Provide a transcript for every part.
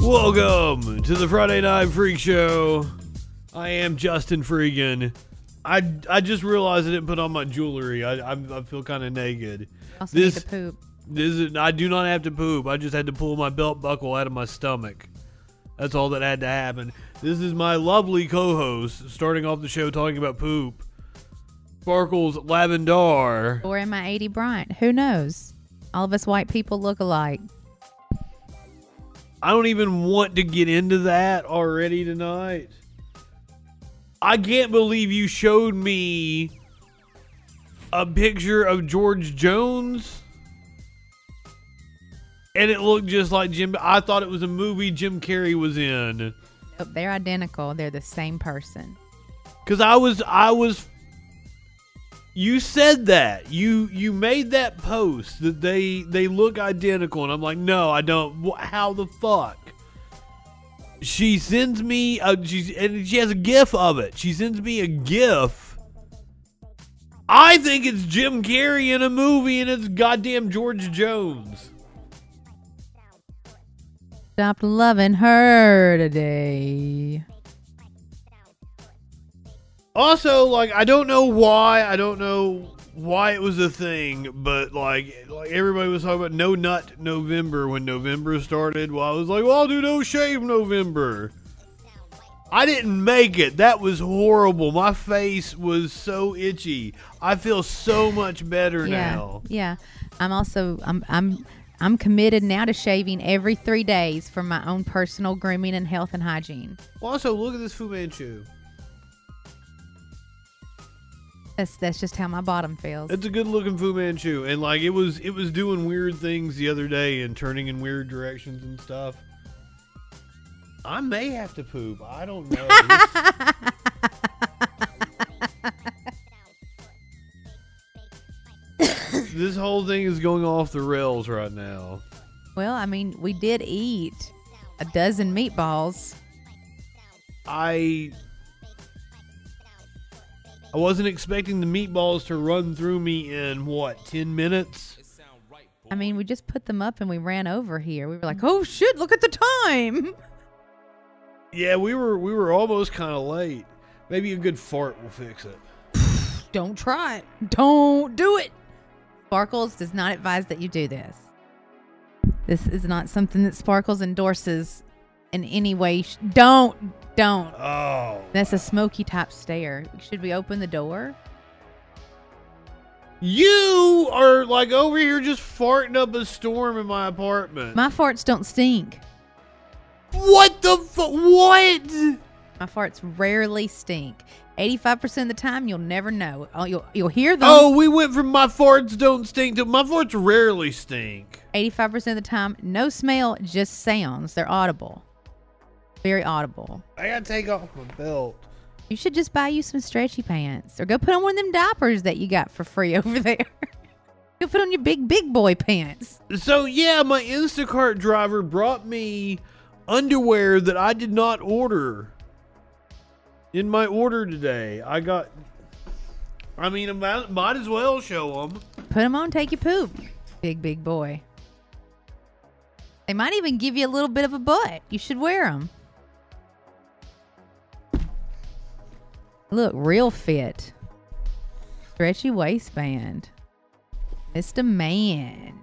Welcome to the Friday Night Freak Show. I am Justin Freakin. I, I just realized I didn't put on my jewelry. I I, I feel kind of naked. Also need This- to poop. This is I do not have to poop. I just had to pull my belt buckle out of my stomach. That's all that had to happen. This is my lovely co-host starting off the show talking about poop. Sparkles Lavendar. Or am I 80 Bryant? Who knows? All of us white people look alike. I don't even want to get into that already tonight. I can't believe you showed me a picture of George Jones. And it looked just like Jim. I thought it was a movie Jim Carrey was in. Oh, they're identical. They're the same person. Cause I was, I was. You said that you you made that post that they they look identical, and I'm like, no, I don't. How the fuck? She sends me a she's and she has a gif of it. She sends me a gif. I think it's Jim Carrey in a movie, and it's goddamn George Jones. Stopped loving her today. Also, like I don't know why, I don't know why it was a thing, but like like everybody was talking about no nut November when November started. Well, I was like, well, I'll do no shave November. I didn't make it. That was horrible. My face was so itchy. I feel so much better Yeah. now. Yeah. I'm also I'm I'm I'm committed now to shaving every 3 days for my own personal grooming and health and hygiene. Also look at this Fu Manchu. That's that's just how my bottom feels. It's a good looking Fu Manchu, and like it was, it was doing weird things the other day and turning in weird directions and stuff. I may have to poop. I don't know. This, whole thing is going off the rails right now. well, I mean, we did eat a dozen meatballs. I I wasn't expecting the meatballs to run through me in what ten minutes. I mean, we just put them up and we ran over here. We were like, "Oh shit, look at the time." Yeah, we were we were almost kind of late. Maybe a good fart will fix it. Don't try it. Don't do it. Sparkles does not advise that you do this. This is not something that Sparkles endorses in any way. Don't, don't. Oh, That's a smoky type stare. Should we open the door? you are like over here just farting up a storm in my apartment. My farts don't stink. what the fu- what? My farts rarely stink. 85% of the time, you'll never know. Oh, You'll, you'll hear them. Oh, we went from my farts don't stink to my farts rarely stink. 85% of the time, no smell, just sounds. They're audible. Very audible. I gotta take off my belt. You should just buy you some stretchy pants or go put on one of them diapers that you got for free over there. go put on your big, big boy pants. So yeah, my Instacart driver brought me underwear that I did not order. In my order today, I got. I mean, I might, might as well show them. Put them on, take your poop. Big, big boy. They might even give you a little bit of a butt. You should wear them. Look, real fit. Stretchy waistband. Mr. Man.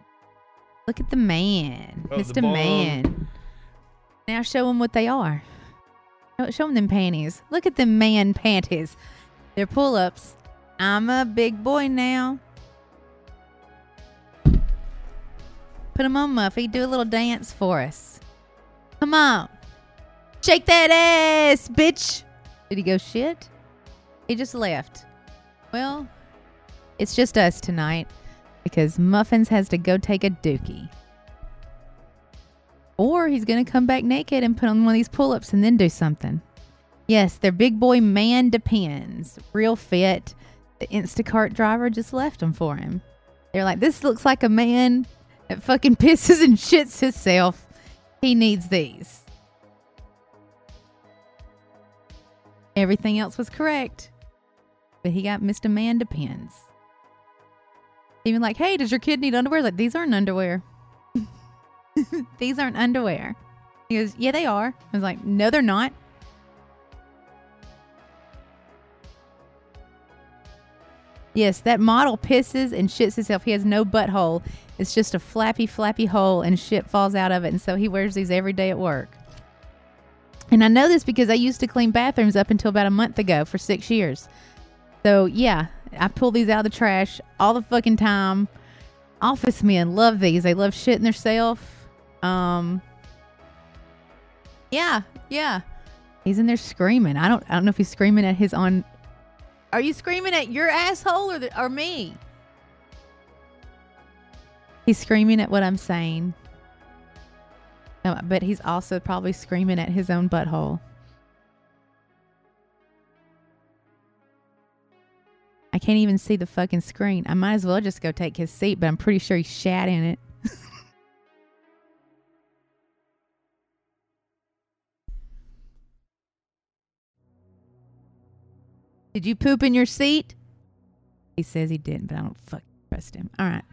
Look at the man. Oh, Mr. bong. Man. Now show them what they are. Oh, show- Show them them panties. Look at them man panties. They're pull ups. I'm a big boy now. Put them on, Muffy. Do a little dance for us. Come on. Shake that ass, bitch. Did he go shit? He just left. Well, it's just us tonight because Muffins has to go take a dookie. Or he's going to come back naked and put on one of these pull ups and then do something. Yes, their big boy man depends. Real fit. The Instacart driver just left them for him. They're like, this looks like a man that fucking pisses and shits himself. He needs these. Everything else was correct. But he got Mr. Man Depends. Even like, hey, does your kid need underwear? Like, these aren't underwear. these aren't underwear. He goes, yeah, they are. I was like, no, they're not. Yes, that model pisses and shits himself. He has no butthole. It's just a flappy, flappy hole, and shit falls out of it. And so he wears these every day at work. And I know this because I used to clean bathrooms up until about a month ago for six years. So yeah, I pull these out of the trash all the fucking time. Office men love these. They love shitting themselves. Um, yeah, yeah. He's in there screaming. I don't. I don't know if he's screaming at his own. Are you screaming at your asshole or the, or me? He's screaming at what I'm saying. No, but he's also probably screaming at his own butthole. I can't even see the fucking screen. I might as well just go take his seat, but I'm pretty sure he shat in it. Did you poop in your seat? He says he didn't, but I don't fucking trust him. All right.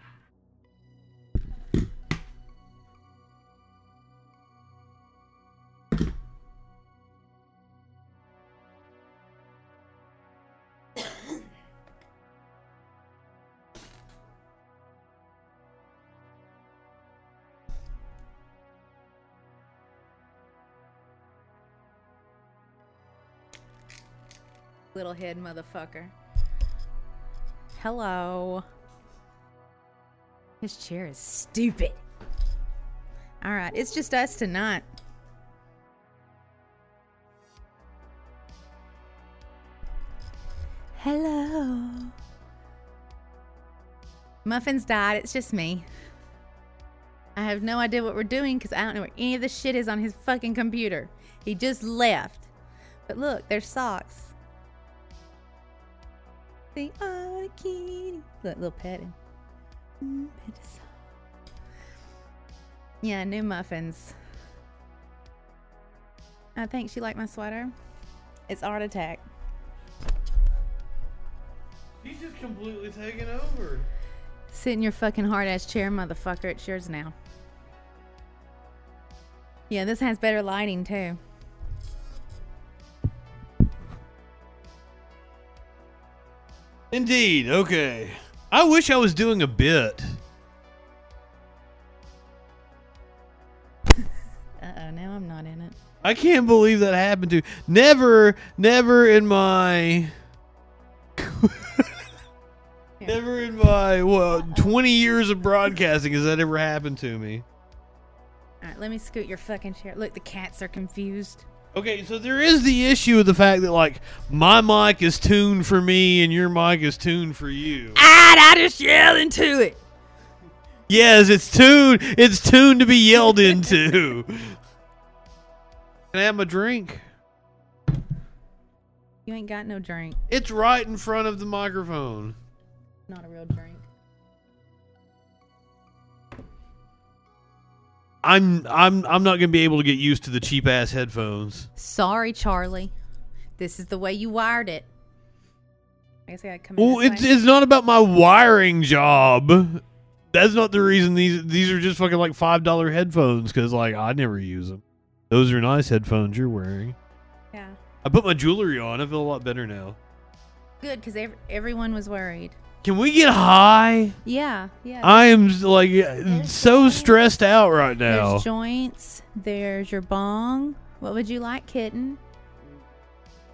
Little head motherfucker. Hello. His chair is stupid. All right, it's just us tonight. Hello. Muffins died. It's just me. I have no idea what we're doing because I don't know where any of the shit is on his fucking computer. He just left. But look, there's socks. Are a kitty. Look, little petting. Mm, Yeah, new muffins. I think she liked my sweater. It's Art Attack. He's just completely taken over. Sit in your fucking hard ass chair, motherfucker. It's yours now. Yeah, this has better lighting too. Indeed. Okay. I wish I was doing a bit. Uh oh, now I'm not in it. I can't believe that happened to. Never, never in my. never in my well, twenty years of broadcasting has that ever happened to me. All right, let me scoot your fucking chair. Look, the cats are confused. Okay, so there is the issue of the fact that like my mic is tuned for me and your mic is tuned for you. Ah, I just yell into it. Yes, it's tuned. It's tuned to be yelled into. Can I have a drink? You ain't got no drink. It's right in front of the microphone. Not a real drink. I'm I'm I'm not gonna be able to get used to the cheap ass headphones. Sorry, Charlie. This is the way you wired it. I guess I gotta come Well, it's way. it's not about my wiring job. That's not the reason these these are just fucking like five dollar headphones because like I never use them. Those are nice headphones you're wearing. yeah. I put my jewelry on. I feel a lot better now. Good, because ev- everyone was worried. Can we get high? Yeah, yeah. I am like so stressed out right now. There's joints. There's your bong. What would you like, kitten?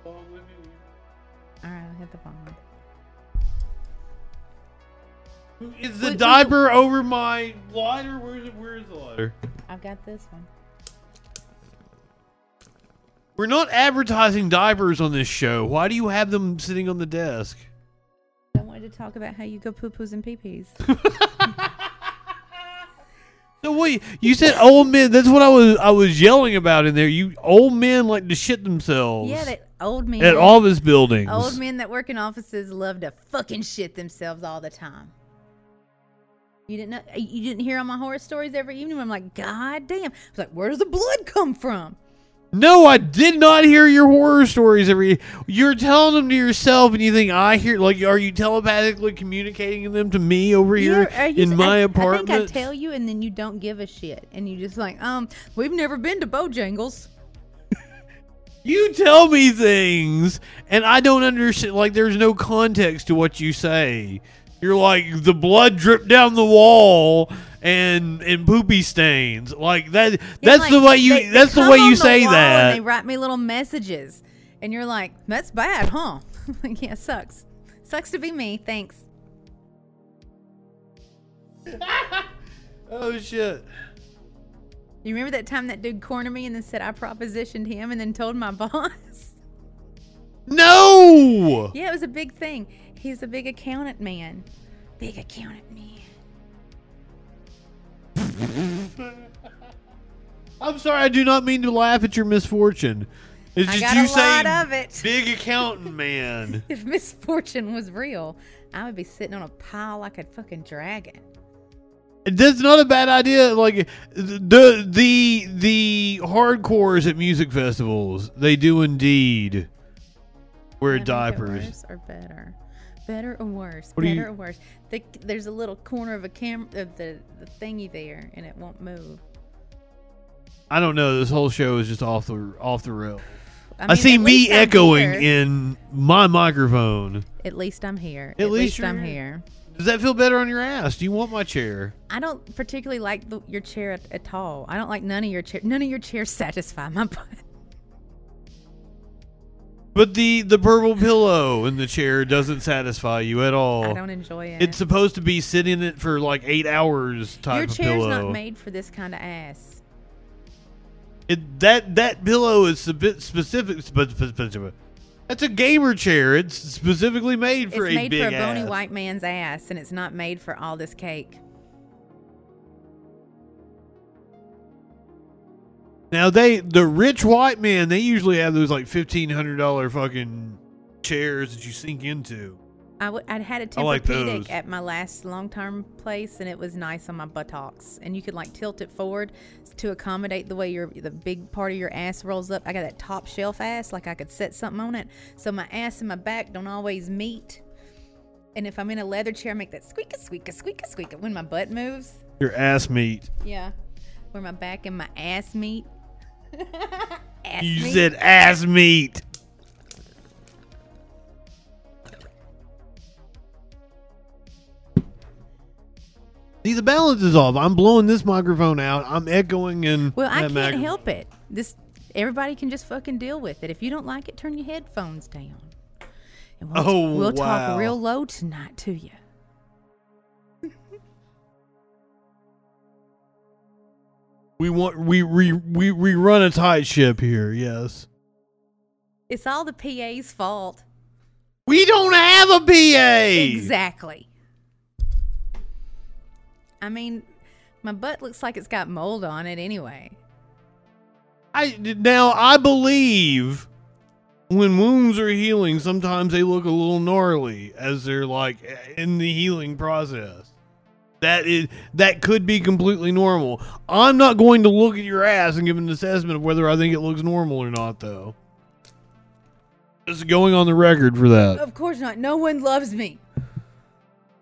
All right, I'll hit the bong. Is the diaper over my lighter? Where's it? Where's the lighter? I've got this one. We're not advertising diapers on this show. Why do you have them sitting on the desk? To talk about how you go poo poos and pee pees. So wait, you said old men. That's what I was I was yelling about in there. You old men like to shit themselves. yeah, that old men. at office buildings. Old men that work in offices love to fucking shit themselves all the time. You didn't know, you didn't hear all my horror stories every evening. I'm like, God damn! It's like, where does the blood come from? No, I did not hear your horror stories every. You're telling them to yourself, and you think I hear. Like, are you telepathically communicating them to me over here You're- you- in my I, apartment? I think I tell you, and then you don't give a shit, and you just like, um, we've never been to Bojangles. You tell me things, and I don't understand. Like, there's no context to what you say. You're like the blood dripped down the wall and and poopy stains. Like that. That's It's the way you. they- they that's the way you say that. And they write me little messages, and you're like, that's bad, huh? like, yeah, sucks. Sucks to be me. Thanks. oh shit. You remember that time that dude cornered me and then said I propositioned him and then told my boss? No. yeah, it was a big thing. He's a big accountant man. Big accountant man. I'm sorry. I do not mean to laugh at your misfortune. It's I just you saying of it. big accountant man. If misfortune was real, I would be sitting on a pile like a fucking dragon. That's not a bad idea. Like the the the hardcores at music festivals, they do indeed wear diapers. Or better? Better or worse? What better you- or worse? The, there's a little corner of a cam of the, the thingy there, and it won't move. I don't know. This whole show is just off the off the rail. I, mean, see me I'm echoing here. in my microphone. At least I'm here. At At, least least, I'm here. here. Does that feel better on your ass? Do you want my chair? I don't particularly like the, your chair at, at all. I don't like none of your chair. None of your chairs satisfy my butt. But the the purple pillow in the chair doesn't satisfy you at all. I don't enjoy it. It's supposed to be sitting in it for like eight hours type your of chair's pillow. not made for this kind of ass. It, that that pillow is a bit specific. spe- spe- spe- That's a gamer chair. It's specifically made for it's a made big for a bony ass. white man's ass, and it's not made for all this cake. Now they the rich white men they usually have those like fifteen hundred dollar fucking chairs that you sink into. I w- I'd had a like those. Tempur-Pedic at my last long-term place, and it was nice on my buttocks. And you could like tilt it forward to accommodate the way your the big part of your ass rolls up. I got that top shelf ass, like I could set something on it, so my ass and my back don't always meet. And if I'm in a leather chair, I make that squeak a squeak a squeak a squeak when my butt moves. Your ass meat. Yeah, where my back and my ass meet. Ass You meet. said ass meat. See, the balance is off. I'm blowing this microphone out. I'm echoing and Well, I can't microphone. help it. This everybody can just fucking deal with it. If you don't like it, turn your headphones down. And we'll, Oh, we'll wow. talk real low tonight to you. We want we we we we run a tight ship here. Yes. It's all the PA's fault. We don't have a PA. Exactly. I mean, my butt looks like it's got mold on it anyway. I now I believe when wounds are healing, sometimes they look a little gnarly as they're like in the healing process. That is that could be completely normal. I'm not going to look at your ass and give an assessment of whether I think it looks normal or not, though. Just going on the record for that. Of course not. No one loves me.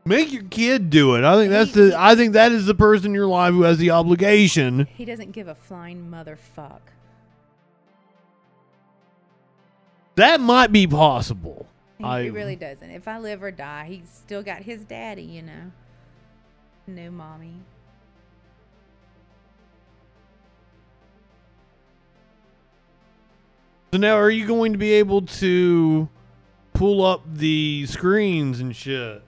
Make your kid do it. I think that's the. I think that is the person in your life who has the obligation. He doesn't give a flying motherfuck. That might be possible. He, I he really doesn't. If I live or die, he's still got his daddy, you know. No mommy. So now, are you going to be able to pull up the screens and shit,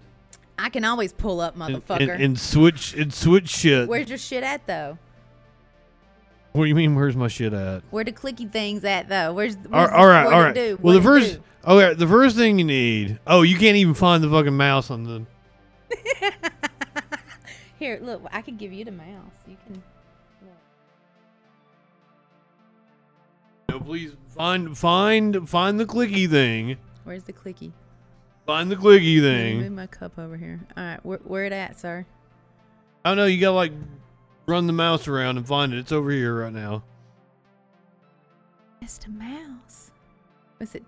I can always pull up, motherfucker. and, and switch and switch shit? Where's your shit at though? what do you mean? Where's my shit at? Where the clicky things at though? Where's, All where's right, all right, all do? Well, the What it first, okay, the first thing you need. Oh, you can't even find the fucking mouse on the. Here, look. I could give you the mouse. You can. No, please find find find the clicky thing. Where's the clicky? Find the clicky thing. Move my cup over here. All right, where, where it at, sir? I know you gotta like run the mouse around and find it. It's over here right now. Mr. Mouse. Was it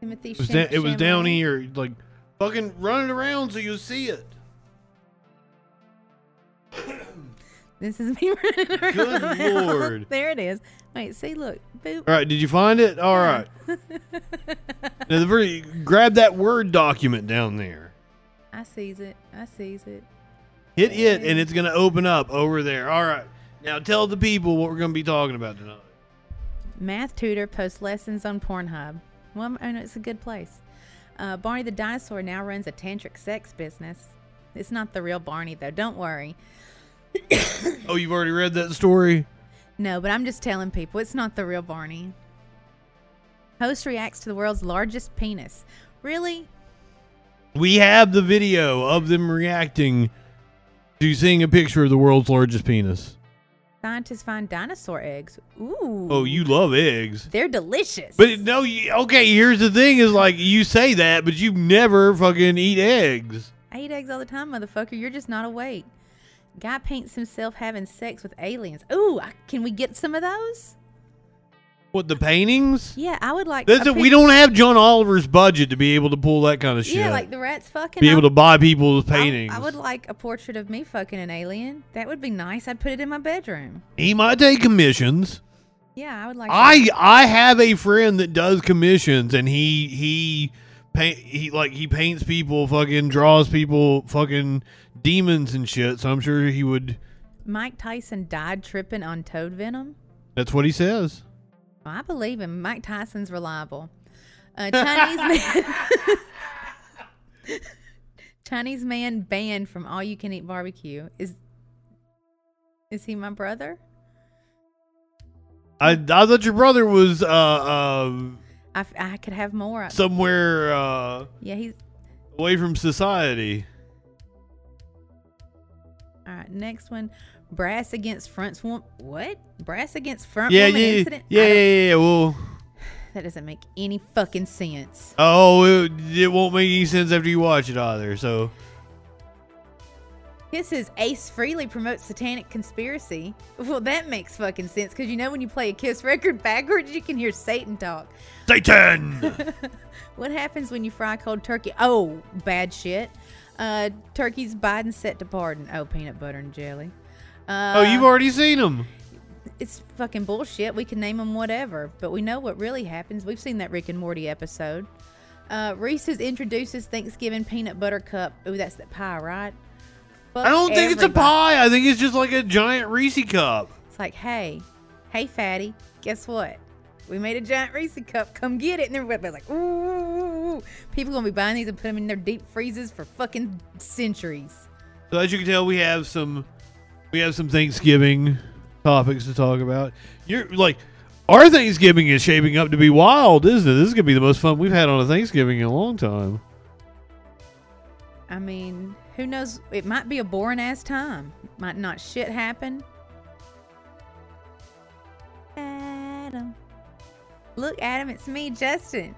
Timothy? It was, da- it was down here. Like fucking run it around so you'll see it. This is me running around. Good lord. there it is. Wait, see, look. Boop. All right, did you find it? All right. now the very grab that word document down there. I sees it. I sees it. Hit it, and it's gonna open up over there. All right. Now tell the people what we're gonna be talking about tonight. Math tutor posts lessons on Pornhub. Well, I know it's a good place. Uh, Barney the dinosaur now runs a tantric sex business. It's not the real Barney though. Don't worry. Oh, you've already read that story. No, but I'm just telling people it's not the real Barney. Host reacts to the world's largest penis. Really? We have the video of them reacting to seeing a picture of the world's largest penis. Scientists find dinosaur eggs. Ooh. Oh, you love eggs. They're delicious. But no, you, okay. Here's the thing: is like you say that, but you never fucking eat eggs. I eat eggs all the time, motherfucker. You're just not awake. Guy paints himself having sex with aliens. Ooh, can we get some of those? What the paintings? Yeah, I would like. That's a. We don't have John Oliver's budget to be able to pull that kind of shit. Yeah, like the rats fucking. be I- able to buy people's paintings. I, would like a portrait of me fucking an alien. That would be nice. I'd put it in my bedroom. he might take commissions. Yeah, I would like. I I have a friend that does commissions, and he he paint he like he paints people, fucking draws people, fucking demons and shit. So I'm sure he would. Mike Tyson died tripping on toad venom. That's what he says. Well, I believe him. Mike Tyson's reliable. Uh, Chinese man. Chinese man banned from all you can eat barbecue. Is is he my brother? I I thought your brother was uh uh I, I could have more. somewhere uh yeah, he's away from society. Right. Next one, brass against front woman. What? Brass against front Yeah, woman yeah, incident? yeah, yeah, yeah, yeah. Well, That doesn't make any fucking sense. oh, it, it won't make any sense after you watch it either. So This is Ace Frehley promotes satanic conspiracy. Well, that makes fucking sense because you know when you play a Kiss record backwards, you can hear Satan talk. Satan. What happens when you fry cold turkey? Oh, bad shit. Uh, turkey's Biden set to pardon. Oh, peanut butter and jelly. Uh, oh, you've already seen them. it's fucking bullshit. We can name them whatever, but we know what really happens. We've seen that Rick and Morty episode. Uh, Reese's introduces Thanksgiving peanut butter cup. Ooh, that's the pie, right? Fuck I don't think it's a pie. I think it's just like a giant Reese cup. It's like, hey, hey, fatty, guess what? We made a giant Reese cup. Come get it. And everybody's like, ooh. People gonna be buying these and put them in their deep freezes for fucking centuries. So as you can tell, we have some we have some Thanksgiving topics to talk about. You're like our Thanksgiving is shaping up to be wild, isn't it? This is gonna be the most fun we've had on a Thanksgiving in a long time. I mean, who knows? It might be a boring ass time. Might not shit happen. Look, Adam, it's me, Justin.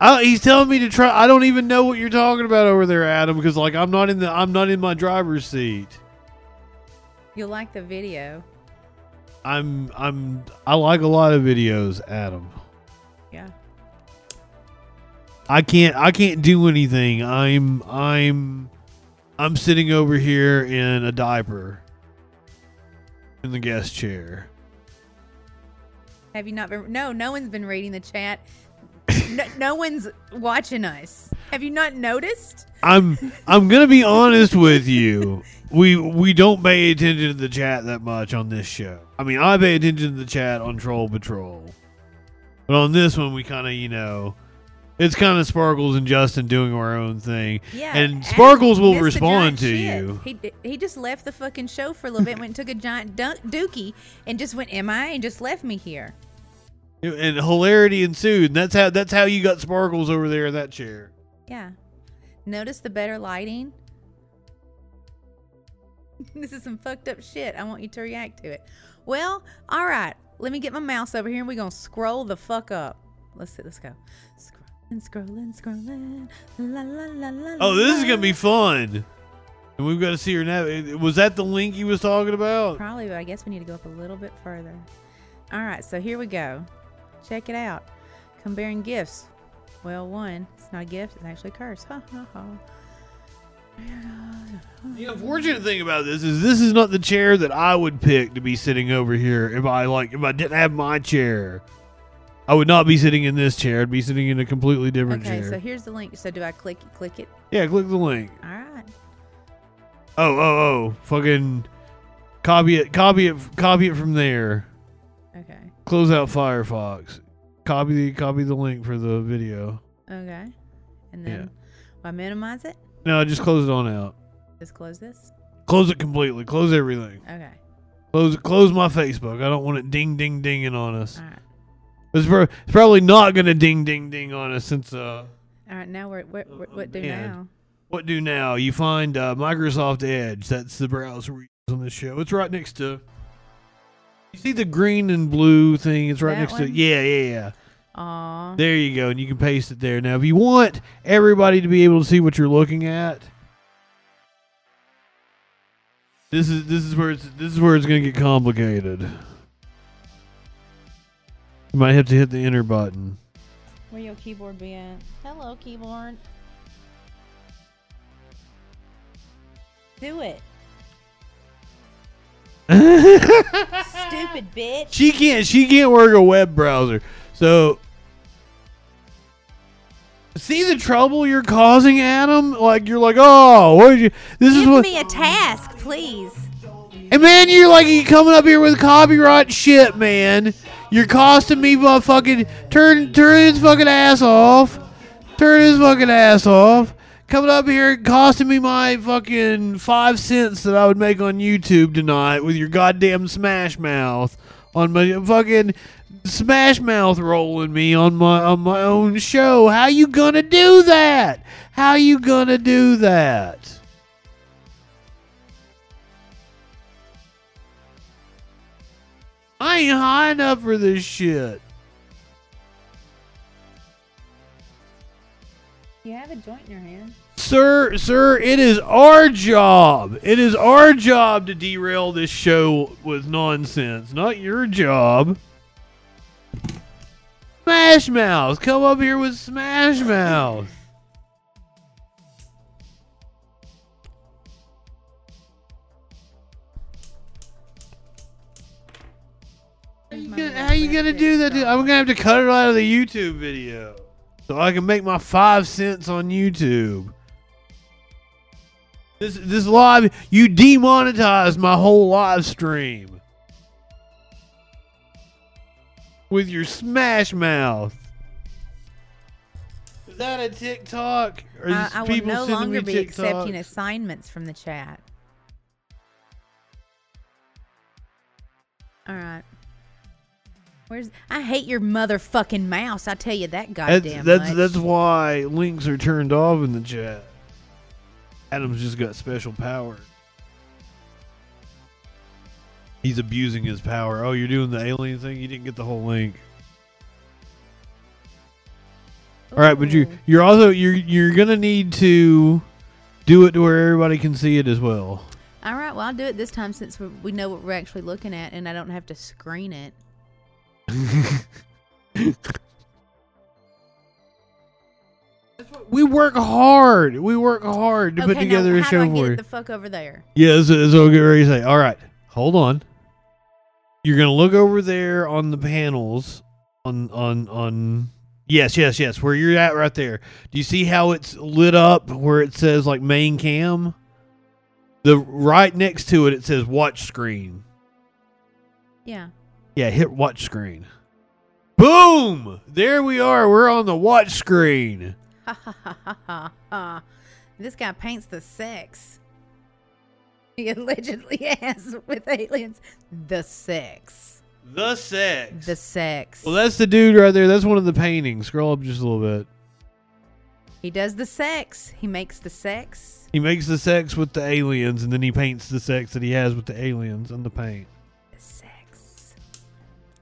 I, he's telling me to try. I don't even know what you're talking about over there, Adam, because like I'm not in the I'm not in my driver's seat. You'll like the video. I'm I'm I like a lot of videos, Adam. Yeah. I can't I can't do anything. I'm I'm I'm sitting over here in a diaper in the guest chair. Have you not been? No, no one's been reading the chat. No, no one's watching us. Have you not noticed? I'm I'm gonna be honest with you. We we don't pay attention to the chat that much on this show. I mean, I pay attention to the chat on Troll Patrol, but on this one, we kind of you know, it's kind of Sparkles and Justin doing our own thing. Yeah. and Sparkles will respond to shit. you. He he just left the fucking show for a little bit, went and took a giant dunk, dookie, and just went MIA and just left me here. And hilarity ensued. And that's how that's how you got Sparkles over there in that chair. Yeah. Notice the better lighting. this is some fucked up shit. I want you to react to it. Well, all right. Let me get my mouse over here and we're going to scroll the fuck up. Let's see. Let's go. Scroll. And scrolling, scrolling. La, la, la, la, Oh, this is gonna be fun. And we've got to see her now. Was that the link he was talking about? Probably, but I guess we need to go up a little bit further. All right, so here we go. Check it out. Comparing gifts. Well, one, it's not a gift, it's actually a curse. Ha ha ha. The unfortunate thing about this is this is not the chair that I would pick to be sitting over here if I like if I didn't have my chair. I would not be sitting in this chair. I'd be sitting in a completely different chair. Okay, chair. so here's the link. So do I click it? Click it? yeah, click the link. All right. Oh, oh, oh! Fucking copy it, copy it, copy it from there. Okay. Close out Firefox. Copy the copy the link for the video. Okay. And then will I minimize it? No, just close it on out. Just close this? Close it completely. Close everything. Okay. Close close my Facebook. I don't want it ding ding dinging on us. All right. It's, probably not gonna ding ding ding on us since uh All right. Now we're, what, what, what do man. now? what do now? You find uh, Microsoft Edge. That's the browser we use on this show. It's right next to. You see the green and blue thing? It's right That next to. Yeah, yeah, yeah. Aw. There you go, and you can paste it there. Now, if you want everybody to be able to see what you're looking at, this is this is where it's this is where it's going to get complicated. You might have to hit the enter button. Where your keyboard be at? Hello, keyboard. Do it. Stupid bitch. She can't. She can't work a web browser. So, see the trouble you're causing, Adam. Like you're like, oh, what did you? This is what. Give what. me a task, please. And man, you're like you coming up here with copyright shit, man. You're costing me my fucking turn turn his fucking ass off. Turn his fucking ass off. Coming up here costing me my fucking five cents that I would make on YouTube tonight with your goddamn smash mouth on my fucking smash mouth rolling me on my on my own show. How you gonna do that? How you gonna do that? I ain't high enough for this shit. You have a joint in your hand. Sir, sir, it is our job. It is our job to derail this show with nonsense, not your job. Smash Mouth, come up here with Smash Mouth. Gonna, how you gonna do that? I'm gonna have to cut it out of the YouTube video so I can make my five cents on YouTube. This this live you demonetized my whole live stream with your smash mouth. Is that a TikTok? Or is uh, I, I will no longer be accepting assignments from the chat. All right. Where's I hate your motherfucking mouse. I tell you that That's goddamn that's much. that's why links are turned off in the chat. Adam's just got special power. He's abusing his power. Oh, you're doing the alien thing. You didn't get the whole link. All right, but you you're also you're you're gonna need to do it to where everybody can see it as well. All right, well I'll do it this time since we we know what we're actually looking at, and I don't have to screen it. We work hard. We work hard to put together now a show do I for you. the fuck over there? Yeah, that's, that's what I'll get ready to say. All right, hold on. You're gonna look over there on the panels, on on on. Yes, yes, yes. Where you're at, right there. Do you see how it's lit up? Where it says like main cam. The right next to it, it says watch screen. Yeah. Yeah, hit watch screen. Boom! There we are. We're on the watch screen. Ha ha ha ha ha ha. This guy paints the sex. He allegedly has with aliens. The sex. The sex. The sex. well, that's the dude right there. That's one of the paintings. Scroll up just a little bit. he does the sex. He makes the sex. He makes the sex with the aliens, and then he paints the sex that he has with the aliens on the paint.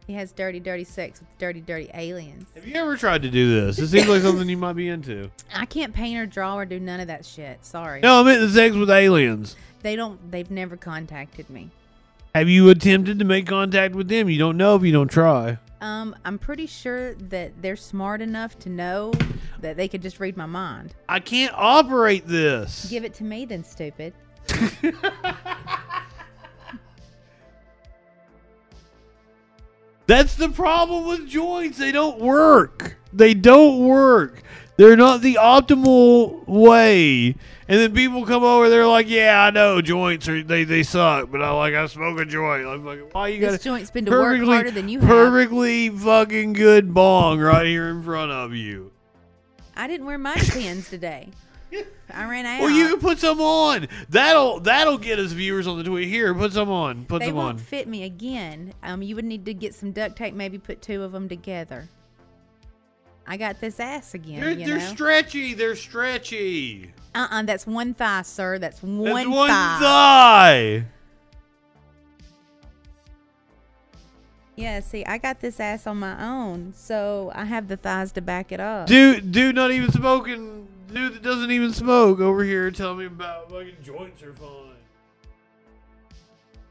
He has dirty, dirty sex with dirty, dirty aliens. Have you ever tried to do this? It seems like something you might be into. I can't paint or draw or do none of that shit. Sorry. No, I meant the sex with aliens. They don't. They've never contacted me. Have you attempted to make contact with them? You don't know if you don't try. Um, I'm pretty sure that they're smart enough to know that they could just read my mind. I can't operate this. Give it to me, then, stupid. That's the problem with joints. They don't work. They don't work. They're not the optimal way. And then people come over, they're like, "Yeah, I know joints are they they suck, but I like I smoke a joint. Like, fucking, why you got This joint's been to work harder than you have. perfectly fucking good bong right here in front of you. I didn't wear my pins today. I ran out. Well, you can put some on. That'll that'll get us viewers on the tweet. Here, put some on. Put they some won't on. fit me again. Um, you would need to get some duct tape, maybe put two of them together. I got this ass again. They're, they're stretchy. They're stretchy. uh-uh, that's one thigh, sir. That's one, That's one thigh. thigh. Yeah, see, I got this ass on my own, so I have the thighs to back it up. Dude, dude, not even smoking. Dude that doesn't even smoke over here telling me about fucking joints are fine.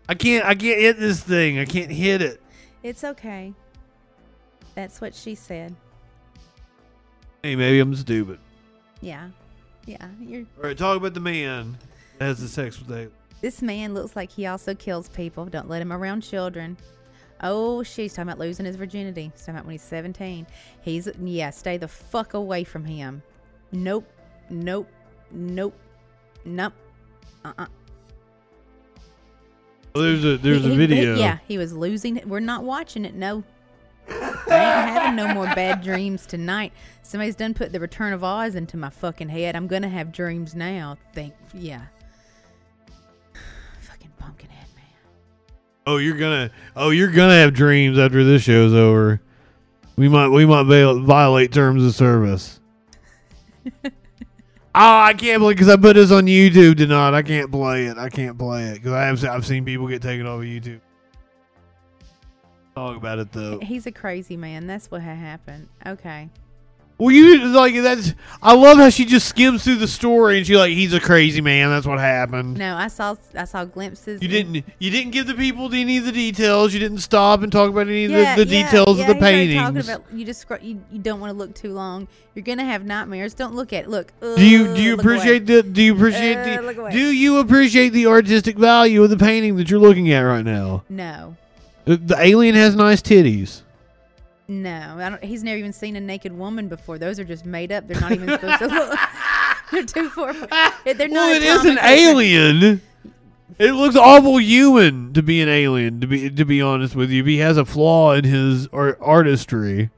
I can't. I can't hit this thing. I can't hit it. It's okay. That's what she said. Hey, maybe I'm stupid. Yeah, yeah. You're. All right, talk about the man that has the sex with that. This man looks like he also kills people. Don't let him around children. Oh, she's talking about losing his virginity. She's talking about when he's 17. He's, yeah, stay the fuck away from him. Nope. Nope. Nope. Nope. Uh uh Oh, there's a there's He- a video. he- yeah, he was losing it. We're not watching it. No. I ain't having no more bad dreams tonight. Somebody's done put the Return of Oz into my fucking head. I'm gonna have dreams now. Think, yeah. fucking pumpkinhead man. Oh, you're gonna. Oh, you're gonna have dreams after this show's over. We might. We might viol- violate terms of service. oh, I can't believe because I put this on YouTube tonight. I can't play it. I can't play it because I have. I've seen people get taken off of YouTube. Talk about it though. He's a crazy man. That's what happened. Okay. Well, you like that's. I love how she just skims through the story and she like he's a crazy man. That's what happened. No, I saw I saw glimpses. You didn't. You didn't give the people any of the details. You didn't stop and talk about any of Yeah, the, the yeah, details yeah, of the paintings. Talking about, you just you, you don't want to look too long. You're gonna have nightmares. Don't look at it. Look. Do you do you look away. appreciate the do you appreciate Uh, the do you appreciate the artistic value of the painting that you're looking at right now? No, The, the alien has nice titties. No. I don't, he's never even seen a naked woman before. Those are just made up. They're not even supposed to look. They're too far. They're not. well, it is an alien. It looks awful human to be an alien. To be to be honest with you, he has a flaw in his art, artistry.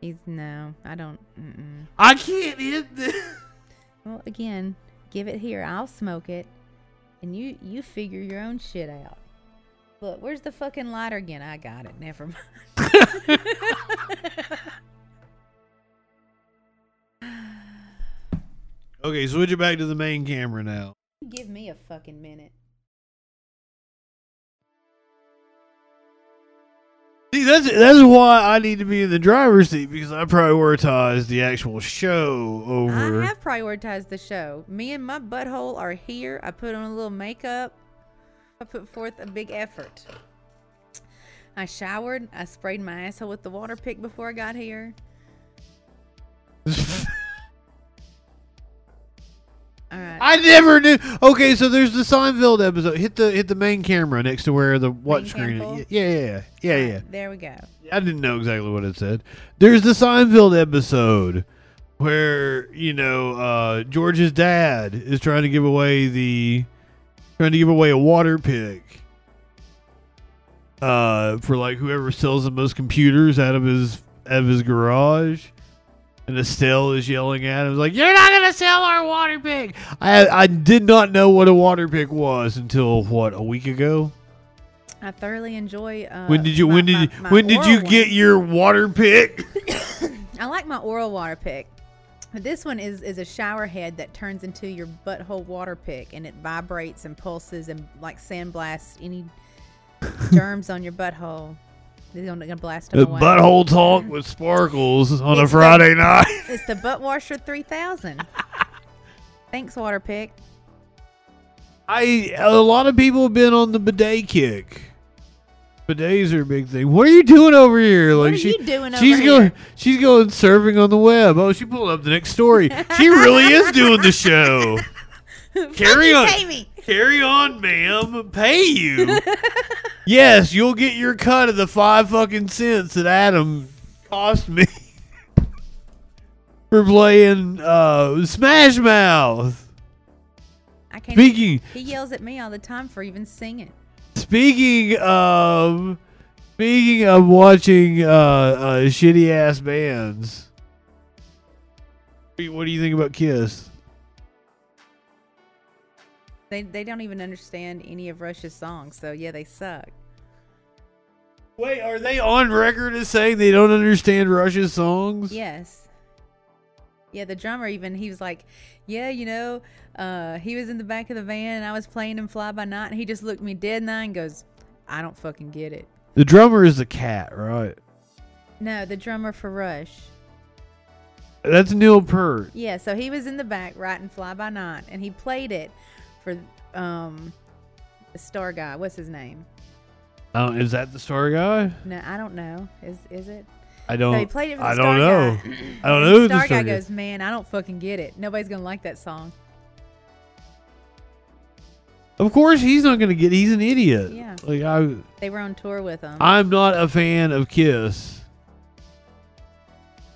He's no. I don't. Mm-mm. I can't hit this. Well, again, give it here. I'll smoke it, and you you figure your own shit out. Look, where's the fucking lighter again? I got it. Never mind. Okay, switch it back to the main camera now. Give me a fucking minute. See, that's that's why I need to be in the driver's seat because I prioritize the actual show over. I have prioritized the show. Me and my butthole are here. I put on a little makeup. I put forth a big effort. I showered. I sprayed my asshole with the water pick before I got here. All right. I never knew. Okay, so there's the Seinfeld episode. Hit the hit the main camera next to where the what Main screen? Yeah, yeah, yeah, yeah, All yeah. there we go. I didn't know exactly what it said. There's the Seinfeld episode where you know uh, George's dad is trying to give away the trying to give away a water pick uh, for like whoever sells the most computers out of his out of his garage. And Estelle is yelling at him, like, "You're not gonna sell our water pick." I I did not know what a water pick was until what a week ago. I thoroughly enjoy. Uh, when did you my- when did my- my when did you get one. your water pick? I like my oral water pick. But this one is is a shower head that turns into your butthole water pick, and it vibrates and pulses and like sandblasts any germs on your butthole. They're gonna gonna blast them The away. butthole talk with sparkles on a It's the- Friday night. It's the butt washer three thousand. Thanks, water pick. I a lot of people have been on the bidet kick. Bidets are a big thing. What are you doing over here? Like are she, you doing she's over going, here? she's going surfing on the web. Oh, she pulled up the next story. She really is doing the show. Carry on. Carry on, ma'am. Pay you. yes, you'll get your cut of the five fucking cents that Adam cost me for playing uh, Smash Mouth. I can't. Speaking He yells at me all the time for even singing. Speaking of speaking of watching uh, uh, shitty ass bands. What do you think about Kiss? They they don't even understand any of Rush's songs, so yeah, they suck. Wait, are they on record as saying they don't understand Rush's songs? Yes. Yeah, the drummer even he was like, "Yeah, you know, uh, he was in the back of the van and I was playing him Fly by Night, and he just looked me dead in the eye and goes, "I don't fucking get it." The drummer is the cat, right? No, the drummer for Rush. That's Neil Peart. Yeah, so he was in the back writing Fly by Night, and he played it for um the star guy. What's his name? Oh, is that the star guy? No, I don't know. Is is it? I So he don't. played it for the I star don't know. guy. I don't know who the Star star guy goes, "Man, I don't fucking get it. Nobody's gonna like that song." Of course, he's not gonna get. He's an idiot. Yeah. Like I, They were on tour with him. I'm not a fan of Kiss.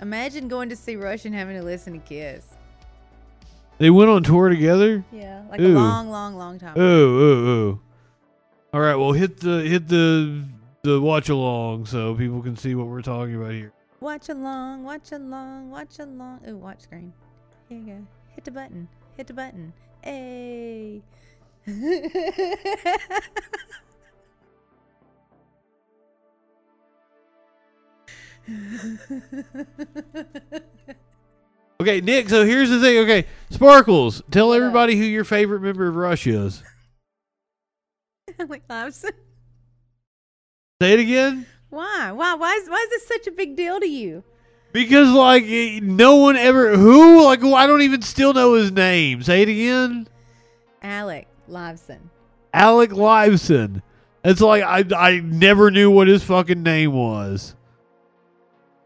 Imagine going to see Rush and having to listen to Kiss. They went on tour together. Yeah, like Ooh. a long, long, long time. Ooh, ooh, ooh. All right, well, hit the hit the the watch along so people can see what we're talking about here. Watch along, watch along, watch along. Ooh, watch screen. Here you go. Hit the button. Hit the button. Hey. Okay, Nick. So here's the thing. Okay, Sparkles. Tell everybody who your favorite member of Rush is. like Lobson. Say it again. Why? Why? Why is, why is this such a big deal to you? Because like no one ever who like who I don't even still know his name. Say it again. Alec Lobson. Alec Lifeson. It's like I I never knew what his fucking name was.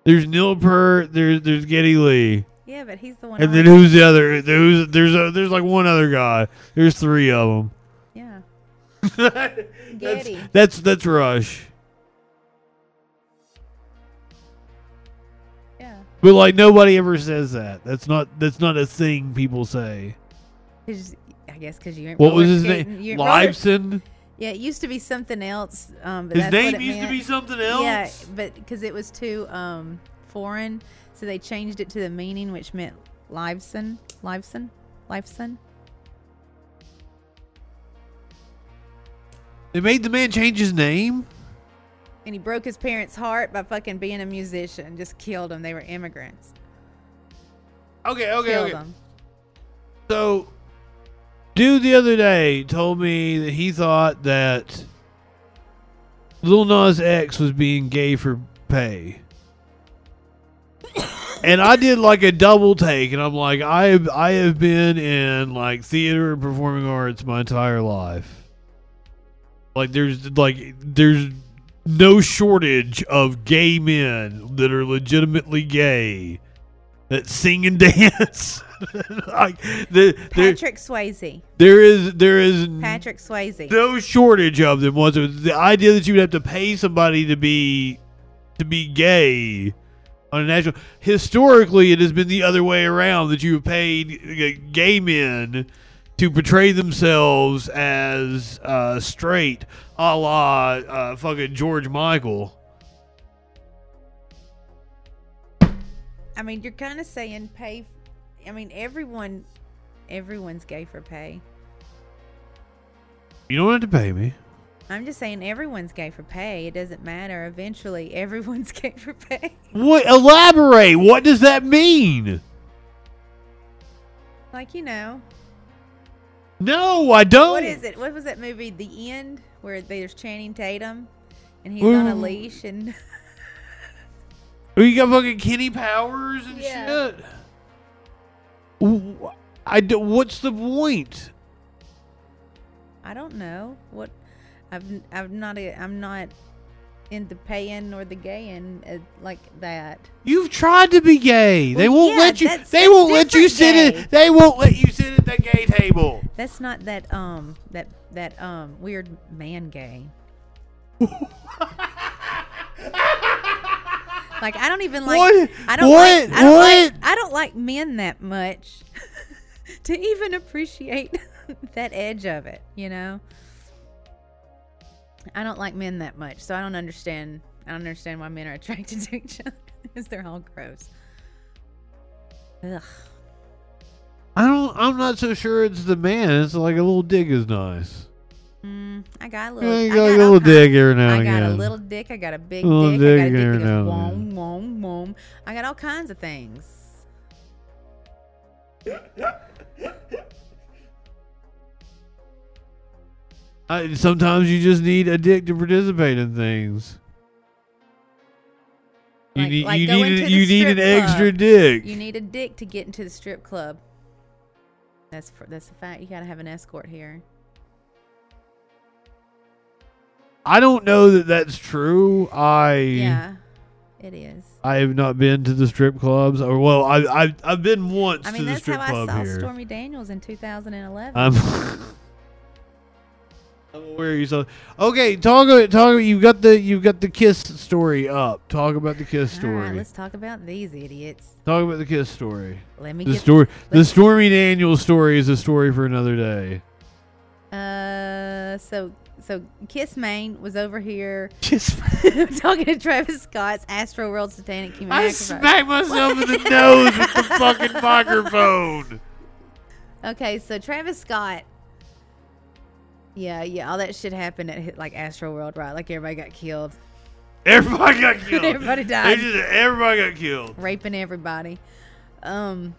There's Neil Peart. There's there's Geddy Lee, Yeah, but he's the one. and then who's the other? There's there's a, there's like one other guy. There's three of them. Yeah. that's, Geddy. that's that's Rush. But like nobody ever says that. That's not that's not a thing people say. 'Cause I guess because you ain't What was his name? you Lifeson. Yeah, it used to be something else. Um, but His that's what name it used to be something else. Yeah, but because it was too um, foreign, so they changed it to the meaning, which meant Lifeson, Lifeson, Lifeson. They made the man change his name. And he broke his parents' heart by fucking being a musician. Just killed them. They were immigrants. Okay, okay, killed okay. them. So, dude, the other day told me that he thought that Lil Nas X was being gay for pay. and I did like a double take, and I'm like, I have, I have been in like theater and performing arts my entire life. Like, there's like, there's no shortage of gay men that are legitimately gay that sing and dance. like, the, Patrick Swayze. there is there is Patrick Swayze. no shortage of them whatsoever. The idea that you would have to pay somebody to be to be gay on a national historically it has been the other way around that you have paid uh, gay men to portray themselves as uh, straight, a la uh, fucking George Michael. I mean, you're kind of saying pay. I mean, everyone, everyone's gay for pay. You don't have to pay me. I'm just saying everyone's gay for pay. It doesn't matter. Eventually, everyone's gay for pay. What? Elaborate. What does that mean? Like you know, No, I don't. what is it? What was that movie, The End, where there's Channing Tatum, and he's on a leash and Oh, you got fucking Kenny Powers and Yeah. shit. Ooh, I do, what's the point? I don't know what I've I'm not I'm not into paying or the gaying uh, like that. You've tried to be gay. they won't yeah, let you. that's- They that's won't let you sit gay. at. They won't let you sit at the gay table. That's not that um that that um weird man gay. like I don't even like What? I don't What? like I don't like What? I don't like men that much to even appreciate that edge of it, you know? I don't like men that much, so I don't understand I don't understand why men are attracted to each other because they're all gross. Ugh. I don't. I'm not so sure it's the man. It's like a little dick is nice. Mm, I got a Yeah, little. you I got a little dick every now I got again. a little dick. I got a big A dick. dick I got a dick that goes wom wom wom. I got all kinds of things. I, sometimes you just need a dick to participate in things. You Like- need like you need a- you need an strip extra dick. You need a dick to get into the strip club. That's for, that's a fact. You gotta have an escort here. I don't know that that's true. I Yeah, it is. I have not been to the strip clubs, or well, I I I've been once I to mean, the that's how I saw here. Stormy Daniels in 2011. I'm I'm you so Okay, talk about talk. About, you got the you got the kiss story up. Talk about the kiss story. right, let's talk about these idiots. talk about the kiss story. Let me The story. The let's- Stormy Daniels story is a story for another day. Uh, so so Kiss Main was over here Kiss. talking to Travis Scott's Astro World Satanic Human I Sacrifice. smacked myself in the nose with the fucking microphone. Okay, so Travis Scott. Yeah, yeah, all that shit happened at like Astro World, right? Like everybody got killed, Everybody got killed. Everybody died. just, everybody got killed. raping everybody. Um.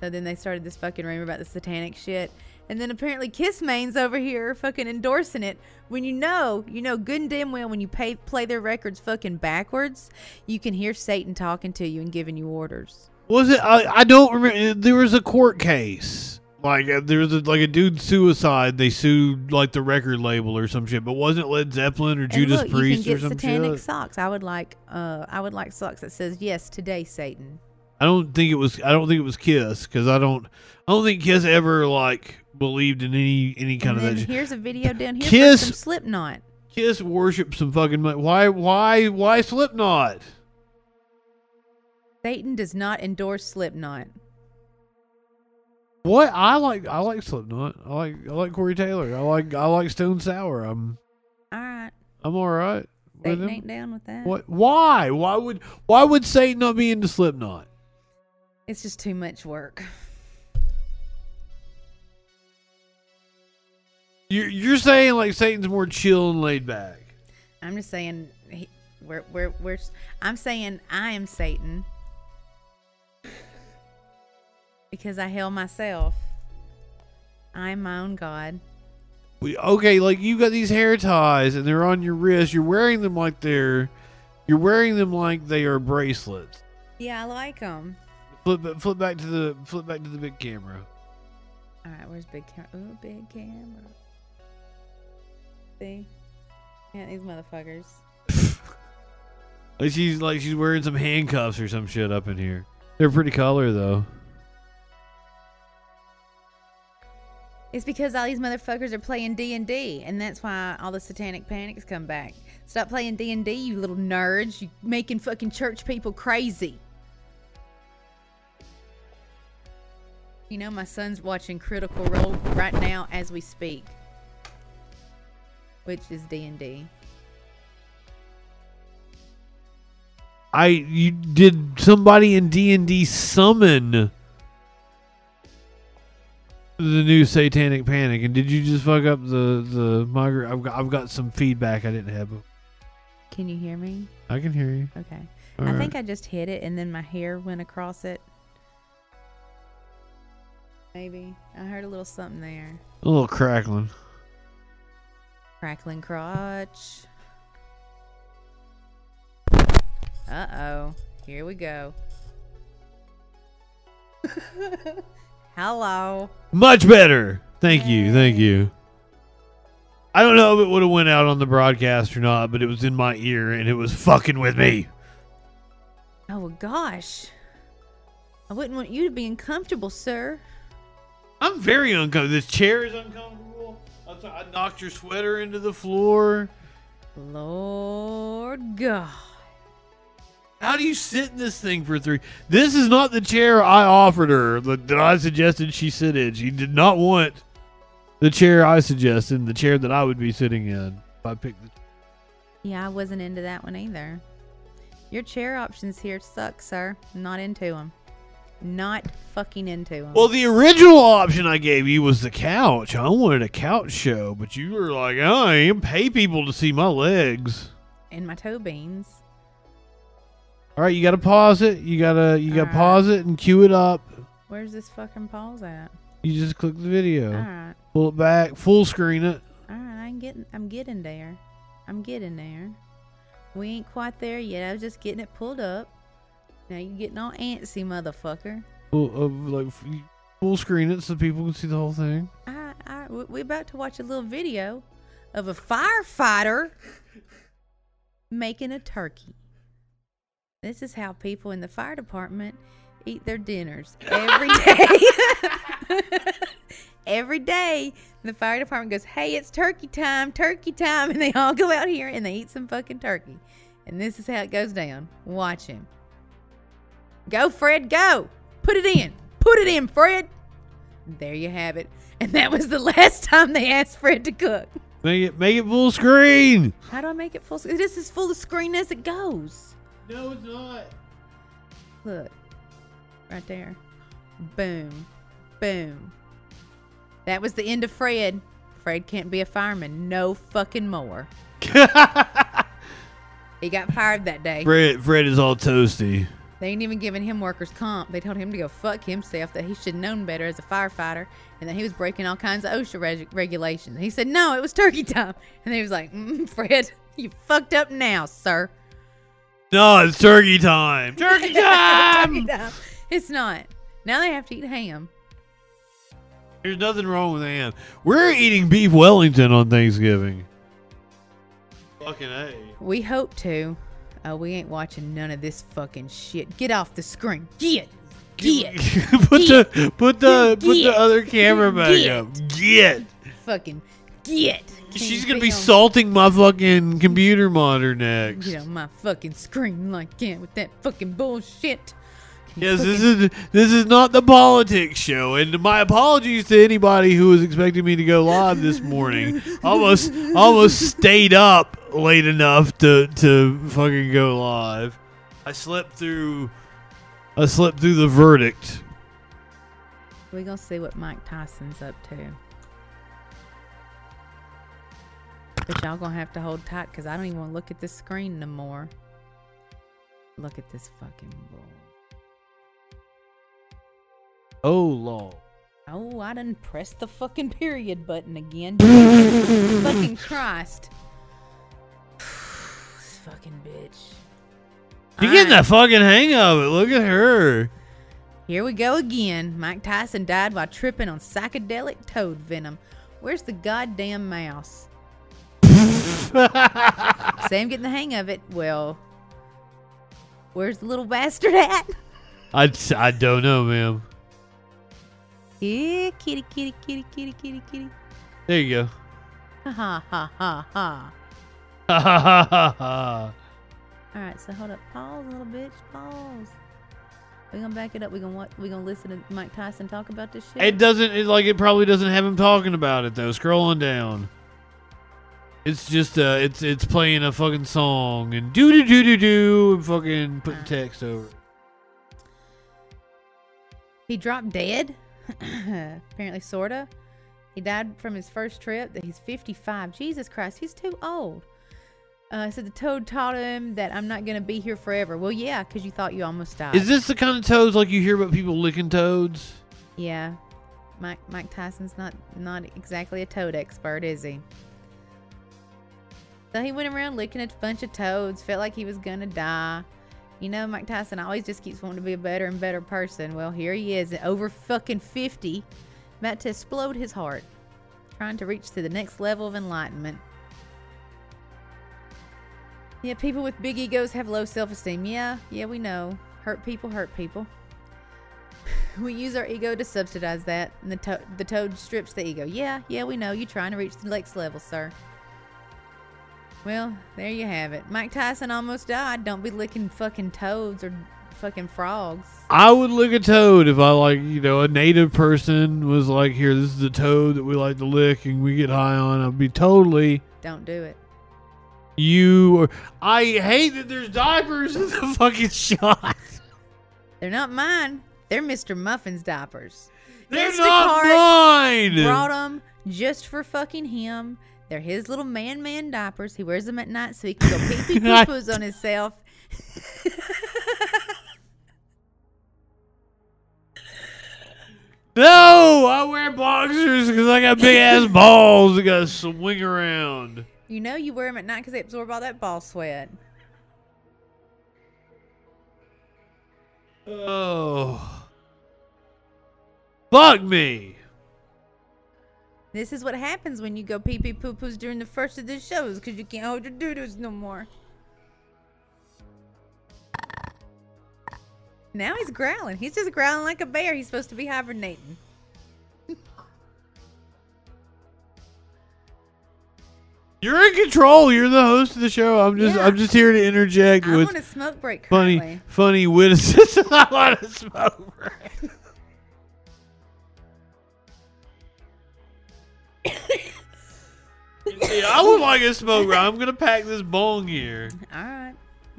So then they started this fucking rumor about the satanic shit, and then apparently Kiss Main's over here fucking endorsing it. When you know, you know good and damn well when you pay, play their records fucking backwards, you can hear Satan talking to you and giving you orders. Was it? I, I don't remember. There was a court case. Like uh, there was a, like a dude suicide. They sued like the record label or some shit. But wasn't it Led Zeppelin or And Judas look, Priest you or can get some satanic shit? socks. I would like, uh, I would like socks that says yes today, Satan. I don't think it was. I don't think it was Kiss because I don't. I don't think Kiss ever like believed in any any kind and of that. here's a video down here Kiss- for some Slipknot. Kiss worship some fucking. mon- Why? Why? Why Slipknot? Satan does not endorse Slipknot. What? I like. I like Slipknot. I like. I like Corey Taylor. I like. I like Stone Sour. I'm. All right, I'm all right Satan ain't down with that. What? Why? Why would? Why would Satan not be into Slipknot? It's just too much work. You're you're saying like Satan's more chill and laid back. I'm just saying, he, we're, we're, we're, I'm saying I am Satan because I hail myself. I'm my own God. We, okay, like you got these hair ties and they're on your wrist. You're wearing them like they're. You're wearing them like they are bracelets. Yeah, I like them. Flip flip back to the flip back to the big camera. All right, where's big camera? Ooh, big camera. See? Yeah, these motherfuckers. Like she's like she's wearing some handcuffs or some shit up in here. They're pretty color though. It's because all these motherfuckers are playing D and that's why all the satanic panics come back. Stop playing D and D, you little nerds! You making fucking church people crazy. You know, my son's watching Critical Role right now as we speak, which is D and D. I you did somebody in D and D summon the new Satanic Panic, and did you just fuck up the the migra- I've got I've got some feedback I didn't have. Can you hear me? I can hear you. Okay. All I right. think I just hit it, and then my hair went across it. Maybe I heard a little something there. a little crackling. Crackling crotch. Uh oh. Here we go. Hello. Much better. Thank you. Thank you. I don't know if it would have went out on the broadcast or not, but it was in my ear and it was fucking with me. Oh gosh. I wouldn't want you to be uncomfortable, sir. I'm very uncomfortable. This chair is uncomfortable. I knocked your sweater into the floor. Lord God. How do you sit in this thing for three? This is not the chair I offered her that I suggested she sit in. She did not want the chair I suggested, the chair that I would be sitting in if I picked the. Yeah, I wasn't into that one either. Your chair options here suck, sir. Not into them. Not fucking into them. Well, the original option I gave you was the couch. I wanted a couch show, but you were like, "Oh, I ain't pay people to see my legs." and my toe beans. All right, you got to pause it. You gotta you got to pause it and cue it up. Where's this fucking pause at? You just click the video, Alright. pull it back, full screen it. Alright, I'm getting I'm getting there. I'm getting there. We ain't quite there yet. I was just getting it pulled up. Now you getting all antsy, motherfucker. Full, of like full screen it so people can see the whole thing. Alright. we- We're about to watch a little video of a firefighter making a turkey. This is how people in the fire department eat their dinners every day. every day, the fire department goes, Hey, it's turkey time, turkey time. And they all go out here and they eat some fucking turkey. And this is how it goes down. Watch him. Go, Fred, go. Put it in. Put it in, Fred. There you have it. And that was the last time they asked Fred to cook. Make it make it full screen. How do I make it full screen? This is full of screen as it goes. No, it's not. Look. Right there. Boom. Boom. That was the end of Fred. Fred can't be a fireman no fucking more. He got fired that day. Fred Fred is all toasty. They ain't even giving him workers' comp. They told him to go fuck himself, that he should have known better as a firefighter, and that he was breaking all kinds of OSHA reg- regulations. He said, no, it was turkey time. And he was like, mm, Fred, you fucked up now, sir. No, it's turkey time. Turkey time. Turkey time. It's not. Now they have to eat ham. There's nothing wrong with ham. We're eating beef Wellington on Thanksgiving. Fucking a. We hope to. Oh, we ain't watching none of this fucking shit. Get off the screen. Get. Get. put the put the put the other camera back Get. up. Get. Fucking get. She's gonna be salting my fucking computer monitor next. Get on my fucking screen like that with that fucking bullshit. Yes, this is this is not the politics show, and my apologies to anybody who was expecting me to go live this morning. almost almost stayed up late enough to to fucking go live. I slept through. I slept through the verdict. we gonna see what Mike Tyson's up to. But y'all gonna have to hold tight because I don't even want to look at this screen no more. Look at this fucking bull. Oh lord. Oh, I didn't press the fucking period button again. Fucking Christ. this fucking bitch. You getting Alright, the fucking hang of it? Look at her. Here we go again. Mike Tyson died while tripping on psychedelic toad venom. Where's the goddamn mouse? Say I'm getting the hang of it. Well, where's the little bastard at? I, I don't know, ma'am. Yeah, kitty, kitty, kitty, kitty, kitty, kitty. There you go. Ha ha ha ha ha. Ha ha ha ha. All right, so hold up. Pause little bitch. Pause. We gonna back it up. We gonna what? We gonna listen to Mike Tyson talk about this shit. It doesn't. It, like it probably doesn't have him talking about it though. Scrolling down, it's just uh, it's it's playing a fucking song and do do do do do and fucking putting text over. He dropped dead. Apparently, sorta. He died from his first trip. That he's 55. Jesus Christ, he's too old. Uh, said the toad taught him that I'm not gonna be here forever. Well, yeah, because you thought you almost died. Is this the kind of toads like you hear about people licking toads? Yeah, Mike Mike Tyson's not not exactly a toad expert, is he? So he went around licking a bunch of toads, felt like he was gonna die. You know, Mike Tyson always just keeps wanting to be a better and better person. Well, here he is, over fucking 50, about to explode his heart, trying to reach to the next level of enlightenment. Yeah, people with big egos have low self esteem. Yeah, yeah, we know. Hurt people hurt people. we use our ego to subsidize that, and the, to- the toad strips the ego. Yeah, yeah, we know. You're trying to reach the next level, sir. Well, there you have it. Mike Tyson almost died. Don't be licking fucking toads or fucking frogs. I would lick a toad if I like, you know, a native person was like, "Here, this is a toad that we like to lick and we get high on." I'd be totally Don't do it. you. Or, I hate that there's diapers in the fucking shot. They're not mine. They're Mr. Muffin's diapers. They're Instacart not mine. Brought them just for fucking him. They're his little man man diapers. He wears them at night so he can go pee pee poo poos on himself. No, I wear boxers because I got big ass balls that got to swing around. You know you wear them at night because they absorb all that ball sweat. Oh, fuck me. This is what happens when you go pee pee poo poos during the first of the shows because you can't hold your doo-doos no more. Now he's growling. He's just growling like a bear. He's supposed to be hibernating. You're in control. You're the host of the show. I'm just, Yeah. I'm just here to interject I'm with on a smoke break funny, currently. funny witticism. I'm on a smoke break. yeah, I would like a smoke. I'm gonna pack this bong here. All right.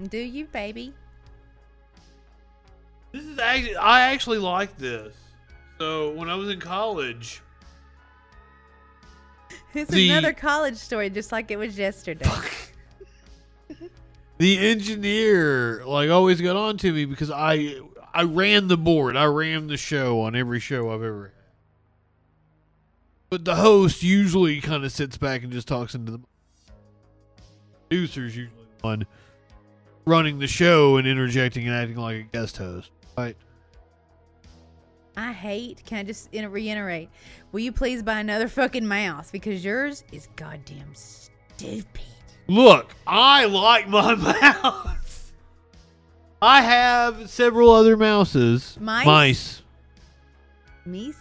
Do you, baby? This is actually, I actually like this. So when I was in college, It's The- another college story, just like it was yesterday. the engineer like always got on to me because I I ran the board. I ran the show on every show I've ever had. But the host usually kind of sits back and just talks into the producers usually on running the show and interjecting and acting like a guest host. Right. I hate. Can I just reiterate? Will you please buy another fucking mouse because yours is goddamn stupid. Look, I like my mouse. I have several other mouses. Mice? Mice. Meese,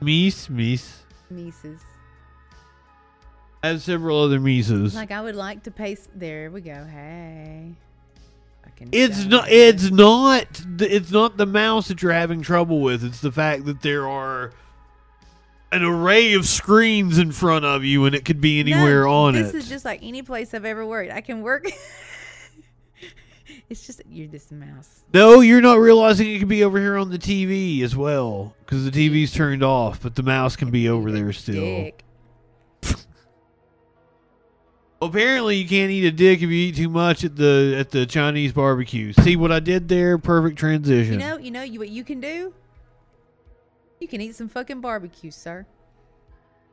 Meese, meese. Mises. I have several other Mises. Like I would like to pay. There we go. Hey. It's not. It's not. the- It's not the mouse that you're having trouble with. It's the fact that there are an array of screens in front of you, and it could be anywhere No, on this is just like any place I've ever worked. I can work. it's just you're this mouse. no, you're not realizing it could be over here on the TV as well, because the TV's turned off, but the mouse can be over there still. Dick. Apparently, you can't eat a dick if you eat too much at the at the Chinese barbecue. See what I did there? Perfect transition. You know, you know, you what you can do. You can eat some fucking barbecue, sir.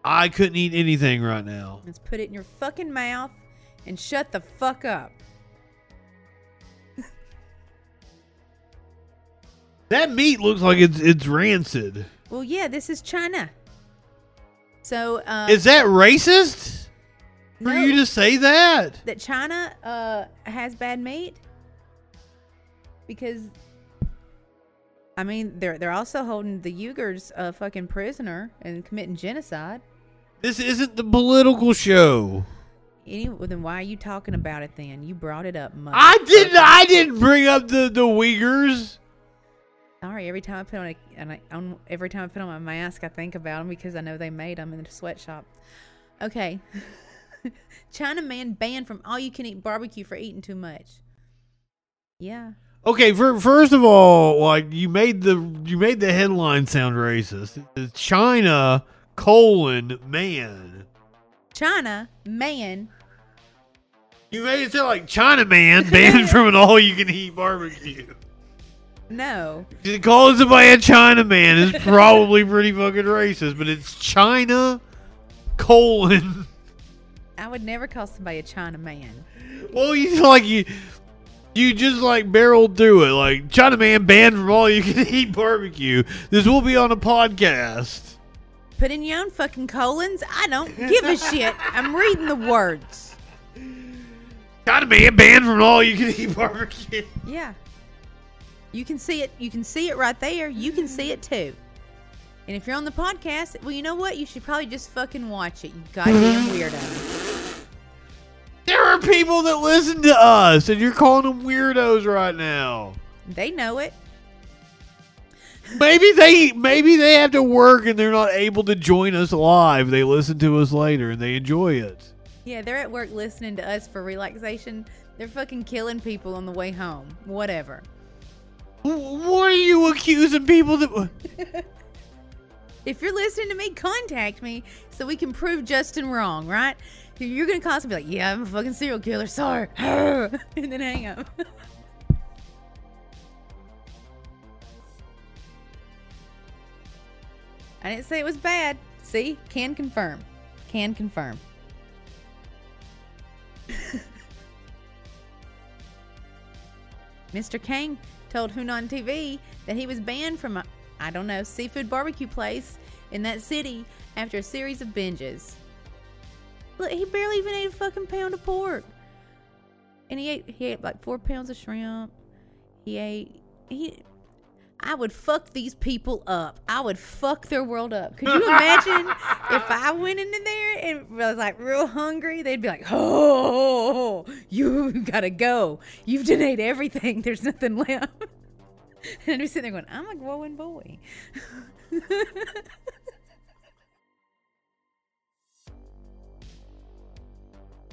I couldn't eat anything right now. Let's put it in your fucking mouth and shut the fuck up. That meat looks like it's it's rancid. Well, yeah, this is China. So, uh, Is that racist for no, you to say that? that China uh, has bad meat? Because, I mean, they're they're also holding the Uyghurs uh, fucking prisoner and committing genocide. This isn't the political show. Any, well, then why are you talking about it then? You brought it up, mother. I didn't. I didn't bring up the the Uyghurs. Sorry, every time I put on a, and I, on, every time I put on my mask, I think about them because I know they made them in the sweatshop. Okay, China man banned from all you can eat barbecue for eating too much. Yeah, Okay, for, first of all, like you made the you made the headline sound racist. China colon man. China man. You made it sound like China man banned from an all you can eat barbecue. No, Calling somebody a China man is probably pretty fucking racist, but it's China colon. I would never call somebody a China man. Well, you like you, you just like barreled through it. Like Chinaman banned from all you can eat barbecue. This will be on a podcast. Put in your own fucking colons. I don't give a shit. I'm reading the words. Chinaman banned from all you can eat barbecue. Yeah. You can see it. You can see it right there. You can see it too. And if you're on the podcast, well, you know what? You should probably just fucking watch it. You goddamn weirdo. There are people that listen to us, and you're calling them weirdos right now. They know it. Maybe they maybe they have to work and they're not able to join us live. They listen to us later and they enjoy it. Yeah, they're at work listening to us for relaxation. They're fucking killing people on the way home. Whatever. Wh- What are you accusing people that? If you're listening to me, contact me so we can prove Justin wrong, right? You're gonna constantly be like, "Yeah, I'm a fucking serial killer. Sorry," and then hang up. I didn't say it was bad. See, can confirm. Can confirm. Mr. Kang told Hunan TV that he was banned from a, I don't know, seafood barbecue place in that city after a series of binges. Look, he barely even ate a fucking pound of pork. And he ate he ate like four pounds of shrimp. He ate he I would fuck these people up. I would fuck their world up. Could you imagine if I went into there and was like real hungry? They'd be like, "Oh, you gotta go. You've done ate everything. There's nothing left." And I'd be sitting there going, "I'm a growing boy."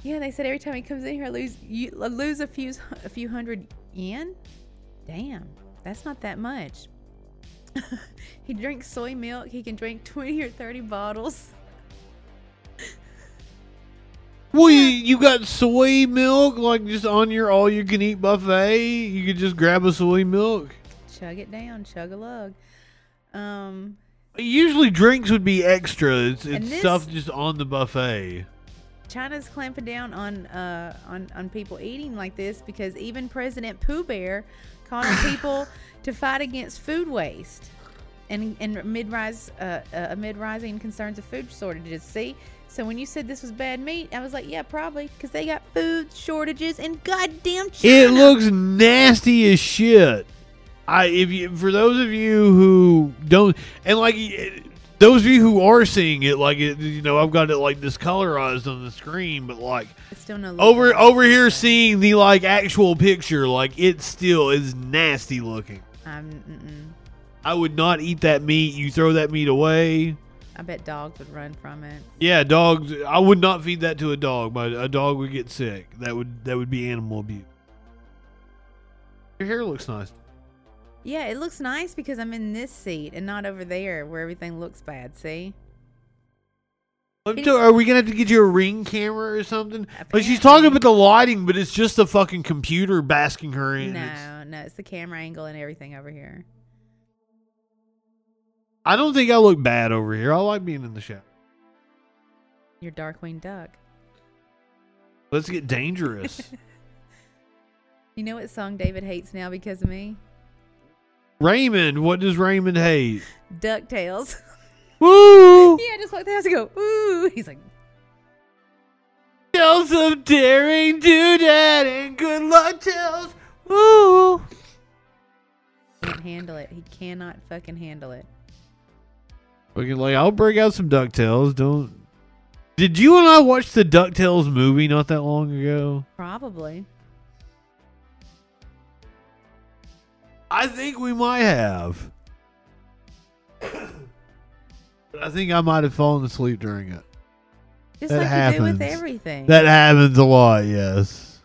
yeah, they said every time he comes in here, I lose you I lose a few a few hundred yen. Damn, that's not that much. he drinks soy milk. He can drink 20 or 30 bottles. Well, you, you got soy milk like just on your all you can eat buffet. You could just grab a soy milk. Chug it down, chug a lug. Um, Usually drinks would be extra. It's, it's this- stuff just on the buffet. China's clamping down on uh on on people eating like this because even President Pooh Bear called on people to fight against food waste and and mid rise uh, uh, amid rising concerns of food shortages. See, so when you said this was bad meat, I was like, yeah, probably because they got food shortages and goddamn China. It looks nasty as shit. I if you for those of you who don't and like those of you who are seeing it like it, you know I've got it like discolorized on the screen, but like It's still no over over here seeing the like actual picture, like it still is nasty looking. I'm. I would not eat that meat. You throw that meat away. I bet dogs would run from it. Yeah, dogs. I would not feed that to a dog, but a dog would get sick. That would that would be animal abuse. Your hair looks nice. Yeah, it looks nice because I'm in this seat and not over there where everything looks bad. See? Look Can to- you- are we gonna have to get you a ring camera or something? But she's talking about the lighting, but it's just the fucking computer basking her in. It's- No, no, it's the camera angle and everything over here. I don't think I look bad over here. I like being in the shower. Your Darkwing Duck. Let's get dangerous. You know what song David hates now because of me? Raymond, what does Raymond hate? DuckTales. Woo! yeah, just like the house and go, ooh. He's like, Tell some daring do that and good luck tells. Woo! can't handle it. He cannot fucking handle it. Fucking like I'll break out some Ducktales. Don't. Did you and I watch the Ducktales movie not that long ago? Probably. I think we might have. But I think I might have fallen asleep during it. Just That like you do with everything. That happens a lot, yes.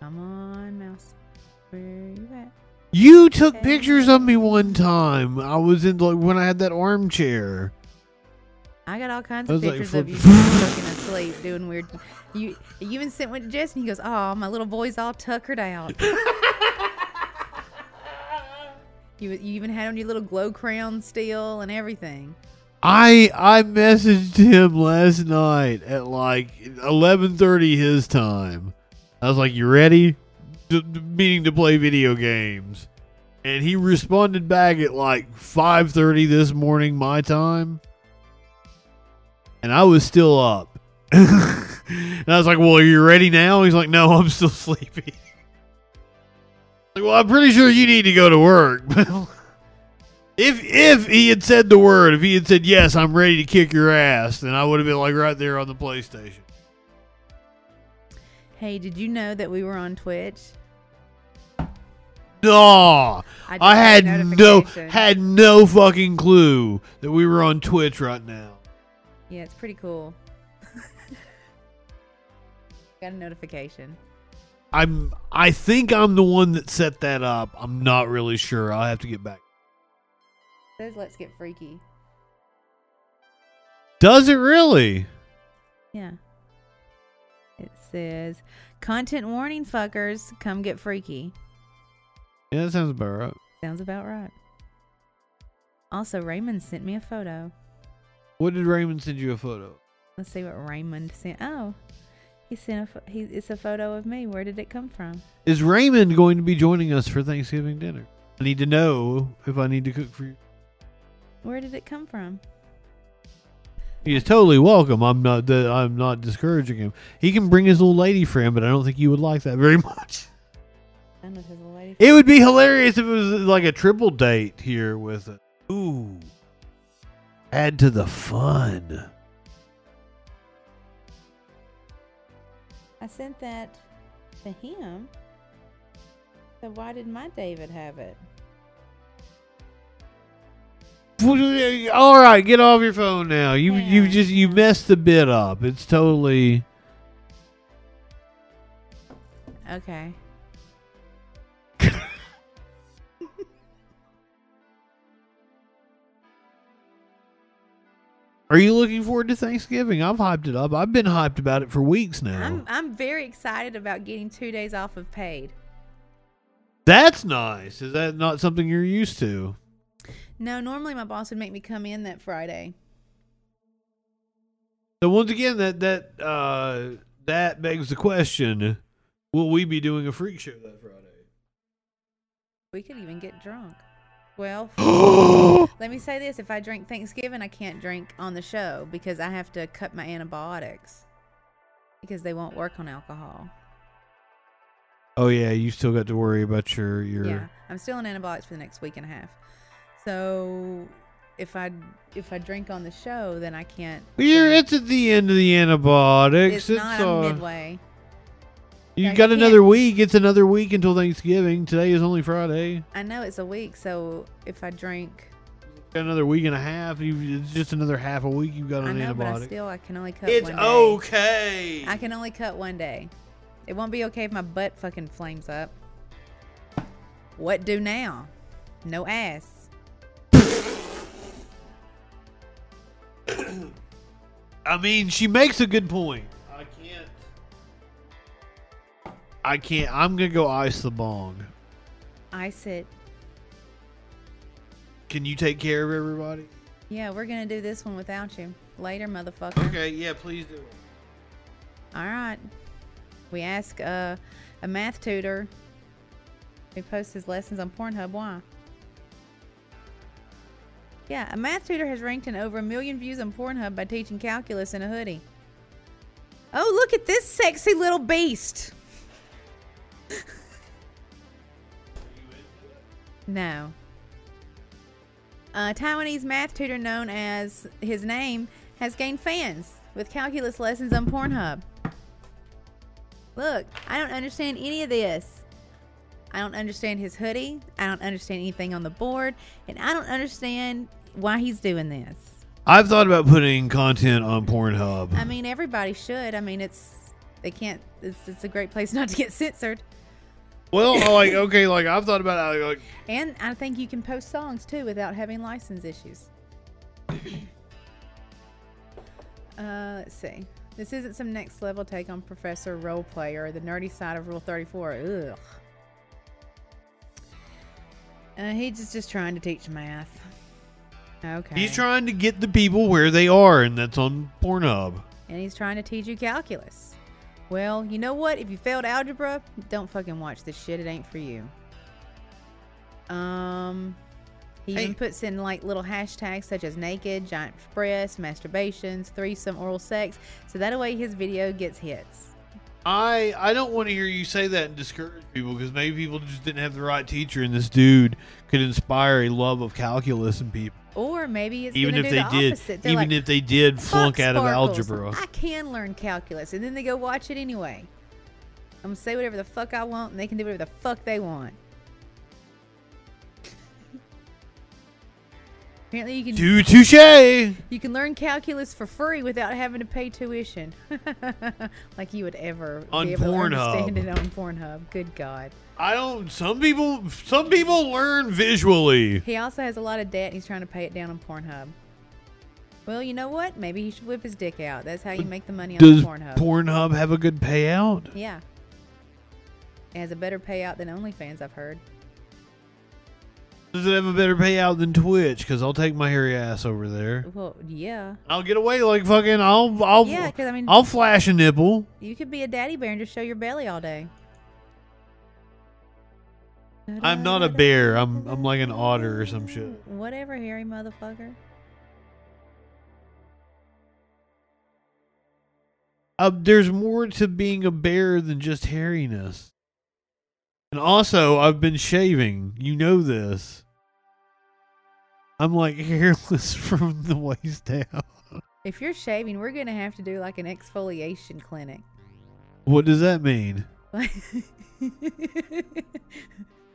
Come on, mouse. Where you at? You took pictures of me one time. I was in like when I had that armchair. I got all kinds of was like, pictures of you asleep doing weird. You you even sent one to Jess and he goes, "Oh, my little boy's all tuckered out." you you even had on your little glow crown still and everything. I I messaged him last night at like eleven thirty his time. I was like, "You ready?" D- d- meaning to play video games, and he responded back at like five thirty this morning my time, and I was still up. And I was like, "Well, are you ready now?" He's like, "No, I'm still sleepy." like, well, I'm pretty sure you need to go to work. If if he had said the word, if he had said yes, I'm ready to kick your ass, then I would have been like right there on the PlayStation. Hey, did you know that we were on Twitch? No, I, I had no had no fucking clue that we were on Twitch right now. Yeah, it's pretty cool. Got a notification. I'm I think I'm the one that set that up. I'm not really sure. I'll have to get back. says let's get freaky. Does it really? Yeah. It says content warning fuckers, come get freaky. Yeah, that sounds about right. Sounds about right. Also, Raymond sent me a photo. What did Raymond send you a photo? Let's see what Raymond sent. Oh, he sent a. He, it's a photo of me. Where did it come from? Is Raymond going to be joining us for Thanksgiving dinner? I need to know if I need to cook for you. Where did it come from? He is totally welcome. I'm not. The, I'm not discouraging him. He can bring his little lady friend, but I don't think you would like that very much. None of his lady. It would be hilarious if it was like a triple date here with it. Ooh, add to the fun. I sent that to him. So why did my David have it? All right, get off your phone now. You you just you messed the bit up. It's totally. Okay. Are you looking forward to Thanksgiving? I've hyped it up. I've been hyped about it for weeks now. I'm I'm very excited about getting two days off of paid. That's nice. Is that not something you're used to? No, normally my boss would make me come in that Friday. So once again, that that uh, that begs the question: Will we be doing a freak show that Friday? We could even get drunk. Well, let me say this: if I drink Thanksgiving, I can't drink on the show because I have to cut my antibiotics because they won't work on alcohol. oh yeah, you still got to worry about your your. Yeah, I'm still on antibiotics for the next week and a half. So if I if I drink on the show, then I can't. Well, you're, it's at the end of the antibiotics. It's not. uh, I'm midway. You Yeah, you got another week. It's another week until Thanksgiving. Today is only Friday. I know it's a week, so if I drink, Got another week and a half. You it's just another half a week you've got I on know, but I still I can only cut. It's one day. okay. I can only cut one day. It won't be okay if my butt fucking flames up. What do now? No ass. I mean, she makes a good point. I can't. I'm gonna go ice the bong. Ice it. Can you take care of everybody? Yeah, we're gonna do this one without you. Later, motherfucker. Okay. Yeah. Please do. It. All right. We ask uh, a math tutor who posts his lessons on Pornhub why. Yeah, a math tutor has ranked in over a million views on Pornhub by teaching calculus in a hoodie. Oh, look at this sexy little beast. no. A Taiwanese math tutor known as his name has gained fans with calculus lessons on Pornhub. Look, I don't understand any of this. I don't understand his hoodie. I don't understand anything on the board. And I don't understand why he's doing this. I've thought about putting content on Pornhub. I mean, everybody should. I mean, it's, they can't, it's, it's a great place not to get censored. Well, like okay, like I've thought about it, like And I think you can post songs too without having license issues. uh, let's see. This isn't some next level take on Professor Role Player, the nerdy side of Rule 34. Ugh. Uh, he's just, just trying to teach math. Okay. He's trying to get the people where they are, and that's on Pornhub. and he's trying to teach you calculus. Well, you know what? If you failed algebra, don't fucking watch this shit. It ain't for you. Um, he Hey. even puts in like little hashtags such as naked, giant breasts, masturbations, threesome, oral sex, so that way his video gets hits. I I don't want to hear you say that and discourage people because maybe people just didn't have the right teacher, and this dude could inspire a love of calculus in people. Or maybe it's Even if they the did, opposite. Even like, if they did flunk out of algebra. I can learn calculus, and then they go watch it anyway. I'm gonna say whatever the fuck I want, and they can do whatever the fuck they want. Apparently, you can Too touche. you can learn calculus for free without having to pay tuition, like you would ever On be able Pornhub. to understand it on Pornhub. Good God! I don't. Some people. Some people learn visually. He also has a lot of debt, and he's trying to pay it down on Pornhub. Well, you know what? Maybe he should whip his dick out. That's how you make the money on Does Pornhub. Pornhub have a good payout? Yeah. It has a better payout than OnlyFans, I've heard. Does it have a better payout than Twitch? Because I'll take my hairy ass over there. Well, yeah. I'll get away like fucking. I'll. I'll. Yeah, 'cause I mean- I'll flash a nipple. You could be a daddy bear and just show your belly all day. I'm not a bear. I'm. I'm like an otter or some shit. Whatever, hairy motherfucker. Uh, there's more to being a bear than just hairiness. And also, I've been shaving. You know this. I'm like hairless from the waist down. If you're shaving, we're going to have to do like an exfoliation clinic. What does that mean?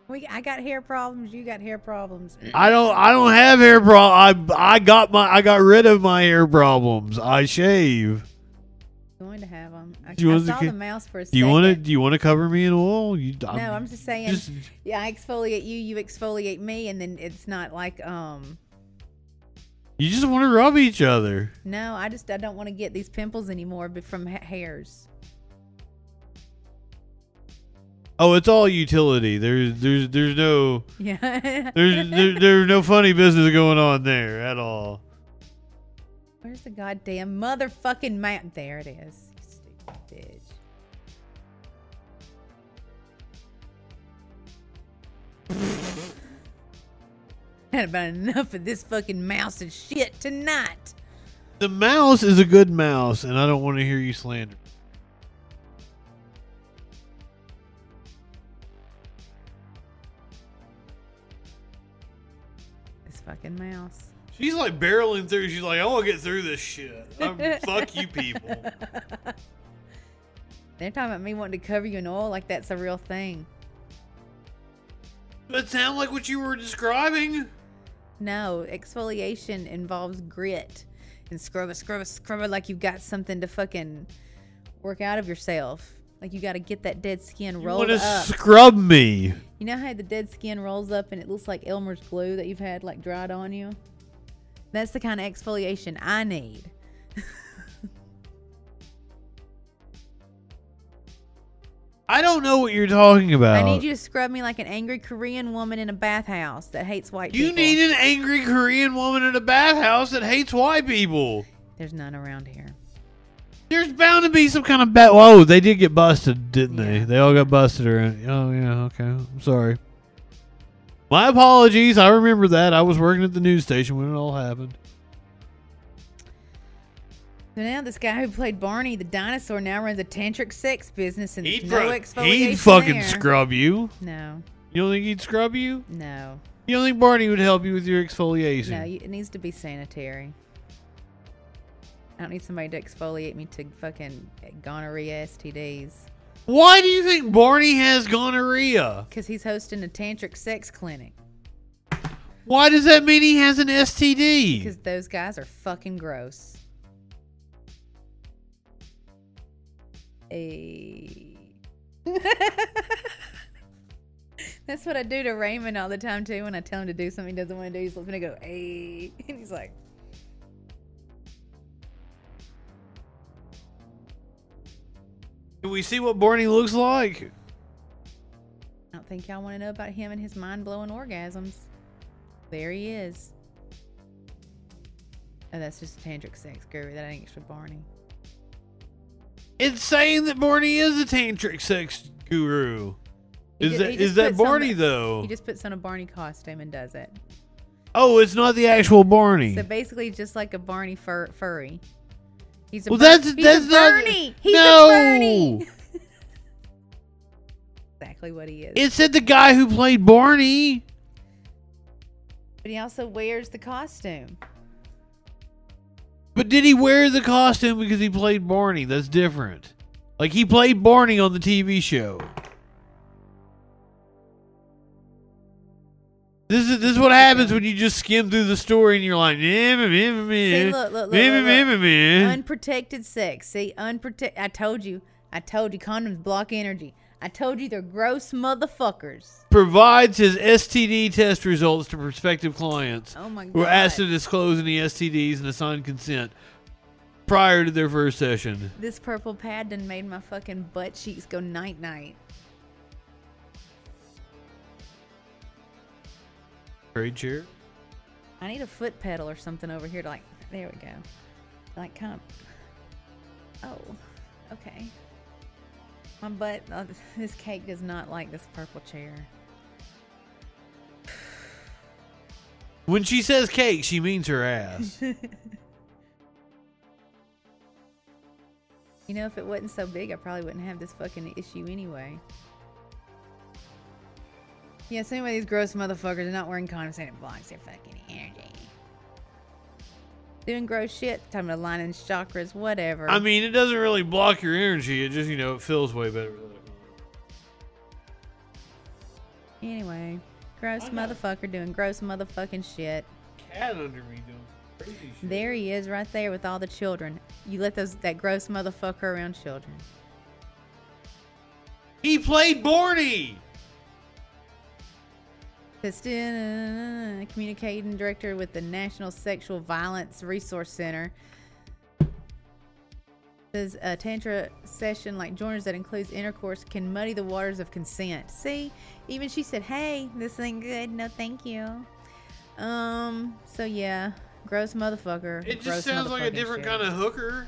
we, I got hair problems. You got hair problems. I don't. I don't have hair problem. I I got my. I got rid of my hair problems. I shave. Going to have them. I, Do you I saw the mouse for a Do you want to? Do you want to cover me in oil? You, No, I'm just saying. just. yeah, I exfoliate you, you exfoliate me, and then it's not like um. You just want to rub each other. No, I just I don't want to get these pimples anymore, but from ha- hairs. Oh, it's all utility. There's there's there's no Yeah. there's there, there's no funny business going on there at all. Where's the goddamn motherfucking map? There it is. You stupid bitch. Had about enough of this fucking mouse and shit tonight. The mouse is a good mouse, and I don't want to hear you slander. This fucking mouse. She's like barreling through. She's like, I want to get through this shit. I'm, fuck you people. They're talking about me wanting to cover you in oil like that's a real thing. That sound like what you were describing. No, exfoliation involves grit and scrub it, scrub it, scrub it like you've got something to fucking work out of yourself. Like you got to get that dead skin You rolled want to up. scrub me? you know how the dead skin rolls up and it looks like Elmer's glue that you've had like dried on you? That's the kind of exfoliation I need. I don't know what you're talking about. I need you to scrub me like an angry Korean woman in a bathhouse that hates white people. You people. need an angry Korean woman in a bathhouse that hates white people. There's none around here. There's bound to be some kind of bat. Whoa, they did get busted, didn't they? Yeah. They all got busted around. Oh yeah, okay. I'm sorry. My apologies. I remember that. I was working at the news station when it all happened. So now this guy who played Barney the dinosaur now runs a tantric sex business and He'd, there's no exfoliation he'd fucking there. scrub you. No, You don't think he'd scrub you? no, You don't think Barney would help you with your exfoliation? no. It needs to be sanitary. I don't need somebody to exfoliate me to fucking gonorrhea STDs. Why do you think Barney has gonorrhea? Because he's hosting a tantric sex clinic. Why does that mean he has an STD? Because those guys are fucking gross. A. That's what I do to Raymond all the time too. When I tell him to do something he doesn't want to do, he's looking to go, "Hey," and he's like, Can we see what Barney looks like? "I don't think y'all want to know about him and his mind blowing orgasms." There he is. Oh, that's just a tantric sex guru. That ain't extra Barney. It's saying that Barney is a tantric sex guru. He Is that is that Barney though? He just puts on a Barney costume and does it. oh, it's not the actual Barney. So basically, just like a Barney fur- furry. He's a Well, that's- he's that's a not- Bernie. He's No! a Bernie. exactly what he is. it said the guy who played Barney. but he also wears the costume. But did he wear the costume because he played Barney? That's different. Like he played Barney on the TV show. This is this is what happens when you just skim through the story and you're like, meh, meh, meh, meh, See, meh, look, look, look, look, meh, look. meh, meh. Unprotected sex. See, unprotected. I told you. I told you. Condoms block energy. I told you they're gross motherfuckers. provides his STD test results to prospective clients Oh my god. who are asked to disclose any STDs and assign consent prior to their first session. This purple pad done made my fucking butt cheeks go night night. Trade chair. I need a foot pedal or something over here to like. There we go. Like kind of. Oh, okay. My butt. Uh, this cake does not like this purple chair. When she says cake, she means her ass. You know, if it wasn't so big, I probably wouldn't have this fucking issue anyway. Yeah, so anyway, these gross motherfuckers are not wearing condoms and it blocks their fucking energy. Doing gross shit, talking about aligning chakras, whatever. I mean, it doesn't really block your energy. It just, you know, it feels way better. anyway, gross motherfucker doing gross motherfucking shit. Cat under me doing crazy shit. There he is, right there with all the children. You let those that gross motherfucker around children. He played Barney. Piston, communicating director with the National Sexual Violence Resource Center. Says a tantra session like Joyner's that includes intercourse can muddy the waters of consent. See, even she said, "Hey, this ain't good. No, thank you." Um. So yeah, gross motherfucker. It just sounds like a different shit. kind of hooker.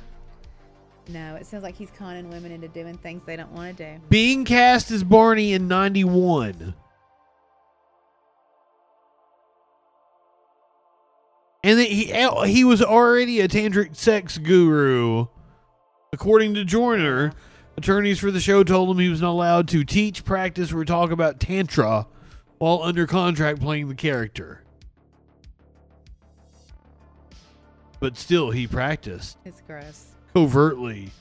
No, it sounds like he's conning women into doing things they don't want to do. Being cast as Barney in 91. And that he he was already a tantric sex guru. According to Joyner, attorneys for the show told him he was not allowed to teach, practice, or talk about tantra while under contract playing the character. But still, he practiced It's gross. covertly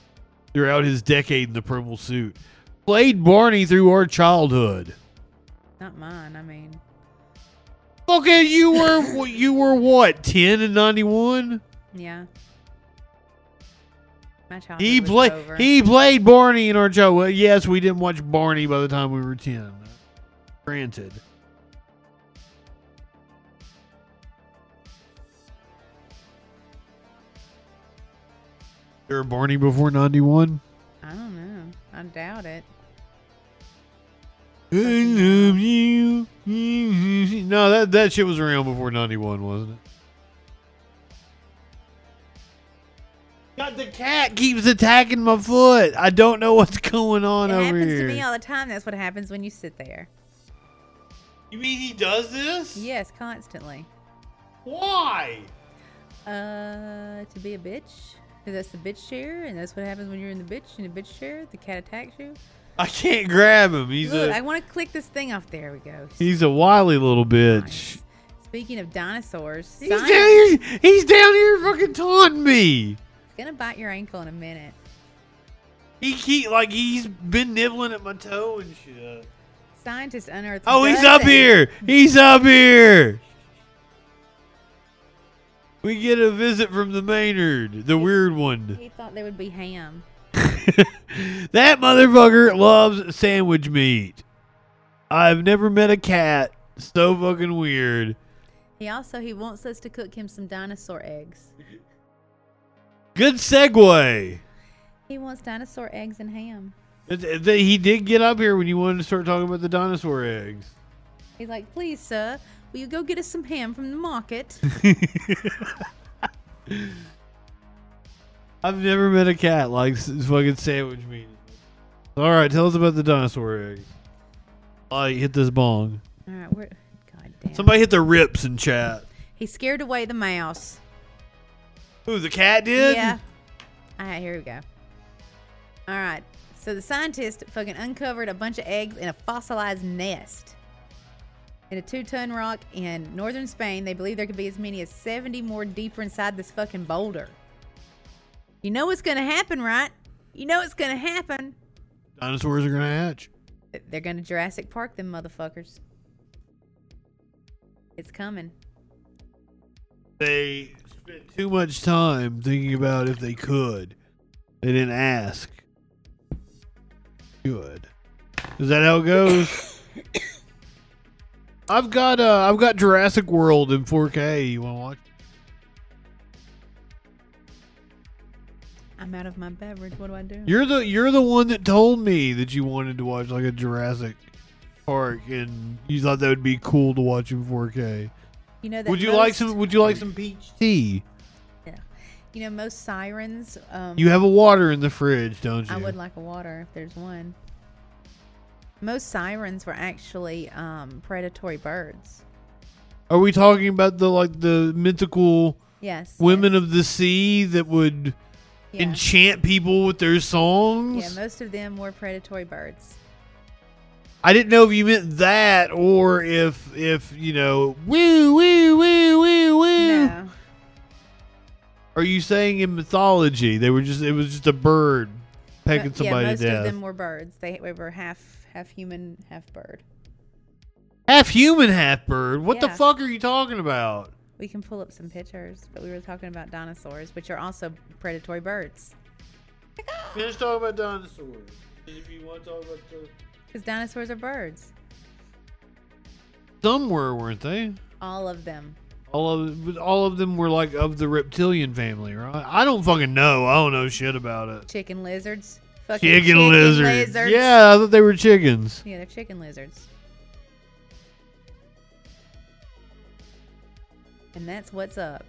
throughout his decade in the purple suit. Played Barney through our childhood. Not mine. I mean, Okay, you were you were what ten and ninety one. yeah. He played he played Barney in our show. Well, yes, we didn't watch Barney by the time we were ten. Granted. There a Barney before ninety one. I don't know. I doubt it. I love you. No, that that shit was around before '91, wasn't it? God, the cat keeps attacking my foot. I don't know what's going on over here. it over happens here. to me all the time. That's what happens when you sit there. you mean he does this? Yes, constantly. Why? Uh, to be a bitch. 'Cause that's the bitch chair, and that's what happens when you're in the bitch in the bitch chair. The cat attacks you. I can't grab him. He's Look, a I want to click this thing off. There we go. he's a wily little bitch. Nice. Speaking of dinosaurs, He's down here. He's down here fucking taunting me. is gonna bite your ankle in a minute. He keep like he's been nibbling at my toe and shit. Scientists unearthed. Oh, he's up here. He's up here. We get a visit from the Maynard, the weird one. He thought they would be ham. that motherfucker loves sandwich meat. I've never met a cat so fucking weird. He also he wants us to cook him some dinosaur eggs. Good segue. He wants dinosaur eggs and ham. He did get up here when you wanted to start talking about the dinosaur eggs. He's like, please, sir, will you go get us some ham from the market? I've never met a cat like fucking sandwich meat. All right, tell us about the dinosaur eggs. I hit this bong. All right, we're God damn. Somebody hit the rips in chat. he scared away the mouse. Who the cat did? Yeah. All right, here we go. All right. So the scientist fucking uncovered a bunch of eggs in a fossilized nest. In a two ton rock in northern Spain, they believe there could be as many as 70 more deeper inside this fucking boulder. You know what's going to happen, right? You know what's going to happen. Dinosaurs are gonna hatch. They're going to Jurassic Park them motherfuckers. It's coming. They spent too much time thinking about if they could. They didn't ask. Good. Is that how it goes? I've got uh I've got Jurassic World in 4K. You want to watch? I'm out of my beverage. What do I do? You're the you're the one that told me that you wanted to watch like a Jurassic Park and you thought that would be cool to watch in 4K. You know that Would you like some would you like some peach tea? Yeah. You know most sirens. Um, You have a water in the fridge, don't you? I would like a water if there's one. Most sirens were actually um, predatory birds. Are we talking about the like the mythical Yes. women yes, of the sea that would yeah. enchant people with their songs? Yeah, most of them were predatory birds. I didn't know if you meant that or if if you know woo woo woo woo woo. No. Are you saying in mythology they were just it was just a bird pecking Mo- uh, somebody yeah, most to death? Most of them were birds. They, they were half half human, half bird. half human, half bird. What the fuck are you talking about? We can pull up some pictures, but we were talking about dinosaurs, which are also predatory birds. Finish talking about dinosaurs. If you want to talk about the Because dinosaurs are birds. some were, weren't they? All of them. All of all of them were like of the reptilian family, right? I don't fucking know. I don't know shit about it. Chicken lizards. Fucking Chicken, lizards. lizards. Yeah, I thought they were chickens. Yeah, they're chicken lizards. And that's what's up.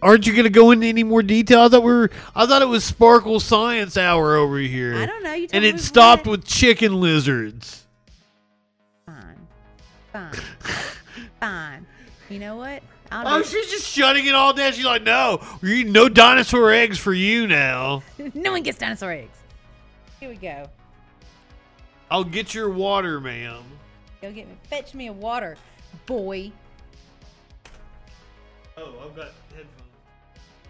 Aren't you gonna go into any more detail? I thought we were. I thought it was Sparkle Science Hour over here. I don't know. You and it stopped what? with chicken lizards. Fine. Fine. Fine. You know what? I'll Oh, do she's just shutting it all down. She's like, "No, we're eating no dinosaur eggs for you now. no one gets dinosaur eggs. Here we go. I'll get your water, ma'am." Go get me. Fetch me a water, boy. Oh, I've got headphones.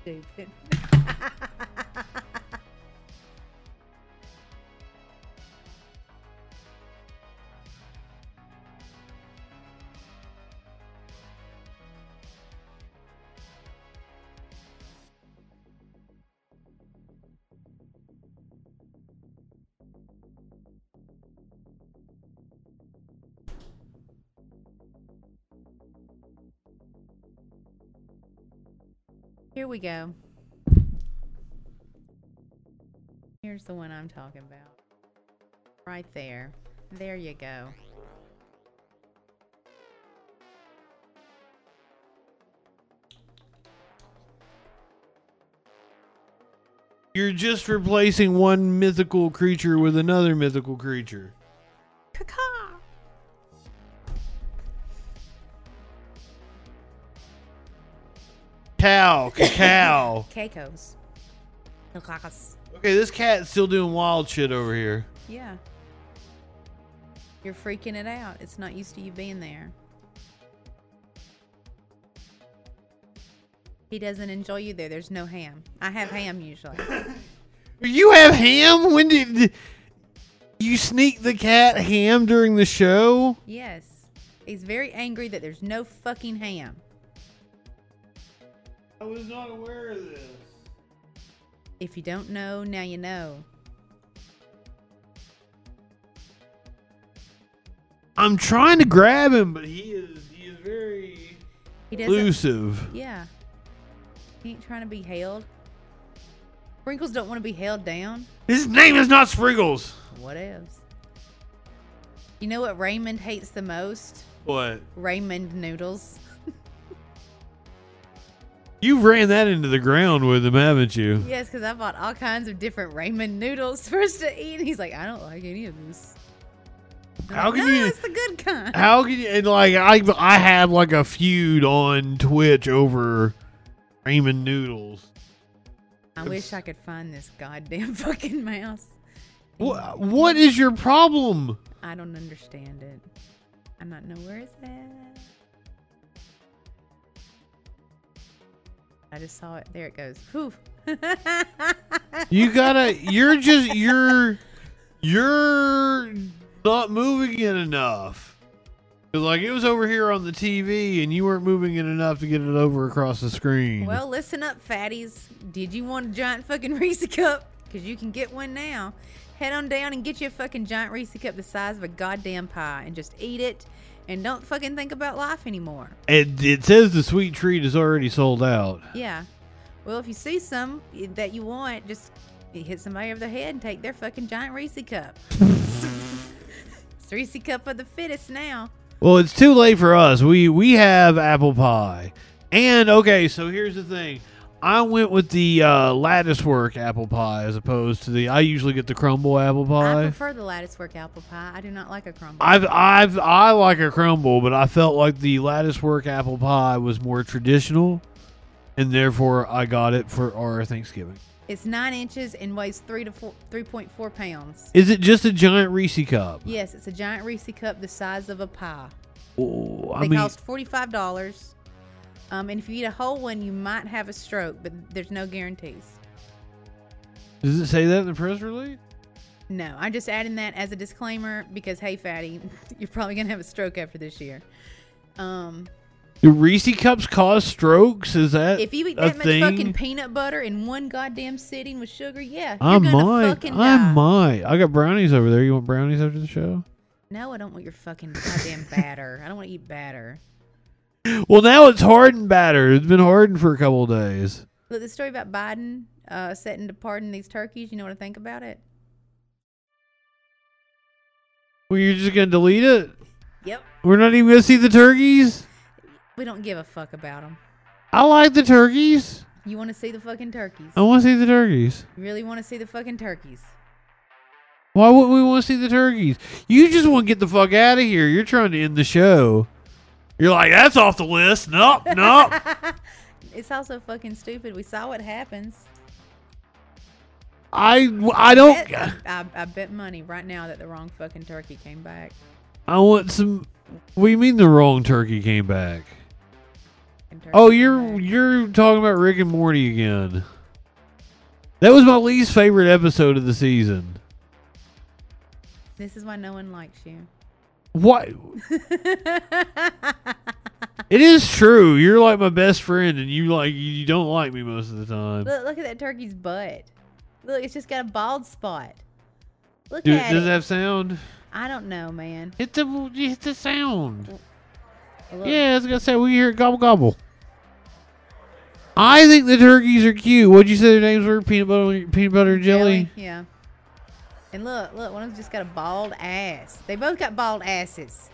Stupid. Here we go. Here's the one I'm talking about. Right there. There you go. You're just replacing one mythical creature with another mythical creature. Cow, cacao. Caicos. Cacas. okay, this cat's still doing wild shit over here. Yeah. You're freaking it out. It's not used to you being there. He doesn't enjoy you there. There's no ham. I have ham usually. You have ham? When did you sneak the cat ham during the show? yes. He's very angry that there's no fucking ham. I was not aware of this. If you don't know, now you know. I'm trying to grab him, but he is he is very He elusive. Yeah. He ain't trying to be held. Sprinkles don't want to be held down. His name is not Sprinkles. What else? You know what Raymond hates the most? What? ramen noodles. You've ran that into the ground with him, haven't you? Yes, because I bought all kinds of different ramen noodles for us to eat. And he's like, I don't like any of this. I'm How like, can no, you- it's the good kind. How can you? And like I, I have like a feud on Twitch over ramen noodles. I wish I could find this goddamn fucking mouse. What? What is your problem? I don't understand it. I not know where it's at. I just saw it. There it goes. Whew. You gotta. You're just. You're. You're not moving it enough. like it was over here on the TV, and you weren't moving it enough to get it over across the screen. well, listen up, fatties. Did you want a giant fucking Reese cup? Because you can get one now. Head on down and get you a fucking giant Reese cup the size of a goddamn pie and just eat it and don't fucking think about life anymore. it, it says the sweet treat is already sold out. Yeah. Well, if you see some that you want, just hit somebody over the head and take their fucking giant Reese cup. it's Reese cup of the fittest now. Well, it's too late for us. We we have apple pie, and okay. So here's the thing. I went with the uh, lattice work apple pie as opposed to the. I usually get the crumble apple pie. I prefer the lattice work apple pie. I do not like a crumble. I've I've I like a crumble, but I felt like the lattice work apple pie was more traditional, and therefore I got it for our Thanksgiving. It's nine inches and weighs three to four, three point four pounds. Is it just a giant Reese cup? Yes, it's a giant Reese cup the size of a pie. Oh, I They mean, cost forty five dollars. Um, and if you eat a whole one, you might have a stroke, but there's no guarantees. does it say that in the press release? No, I'm just adding that as a disclaimer because hey, fatty, you're probably gonna have a stroke after this year. Um, Do Reese cups cause strokes? Is that if you eat that much thing? fucking peanut butter in one goddamn sitting with sugar, yeah, you're I might. fucking I might. I got brownies over there. You want brownies after the show? No, I don't want your fucking goddamn batter. I don't want to eat batter. Well, now it's hardened batter. It's been hardened for a couple of days. Look, the story about Biden uh, setting to pardon these turkeys. You know what I think about it? Well, you're just gonna delete it? Yep. We're not even gonna see the turkeys. We don't give a fuck about them. I like the turkeys. You want to see the fucking turkeys? I want to see the turkeys. You really want to see the fucking turkeys? Why wouldn't we want to see the turkeys? You just want to get the fuck out of here. You're trying to end the show. You're like, that's off the list. Nope, nope. It's also fucking stupid. We saw what happens. I, I don't. Bet- I, I bet money right now that the wrong fucking turkey came back. I want some. What do you mean the wrong turkey came back? Turkey Oh, you're back. you're talking about Rick and Morty again. That was my least favorite episode of the season. This is why no one likes you. What? It is true. You're like my best friend, and you like you don't like me most of the time. Look, look at that turkey's butt. Look, it's just got a bald spot. Look at does it. it have sound? I don't know, man. Hit the hit the sound. Yeah, I was gonna say we hear gobble gobble. I think the turkeys are cute. What'd you say their names were? Peanut butter, peanut butter and jelly. Yeah. And look, look, one of them just got a bald ass. They both got bald asses.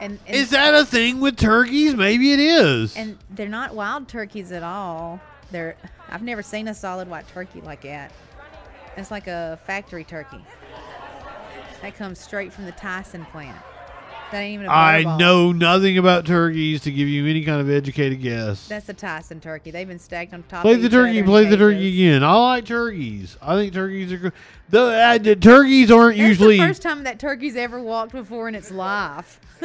And, and Is that a thing with turkeys? Maybe it is. And they're not wild turkeys at all. They're I've never seen a solid white turkey like that. It's like a factory turkey. That comes straight from the Tyson plant. That ain't even a I butterball. know nothing about turkeys to give you any kind of educated guess. That's a Tyson turkey. They've been stacked on top Play of the turkey. Play the turkey again. I like turkeys. I think turkeys are good. The, uh, the turkeys aren't That's usually. the first time that turkey's ever walked before in its life.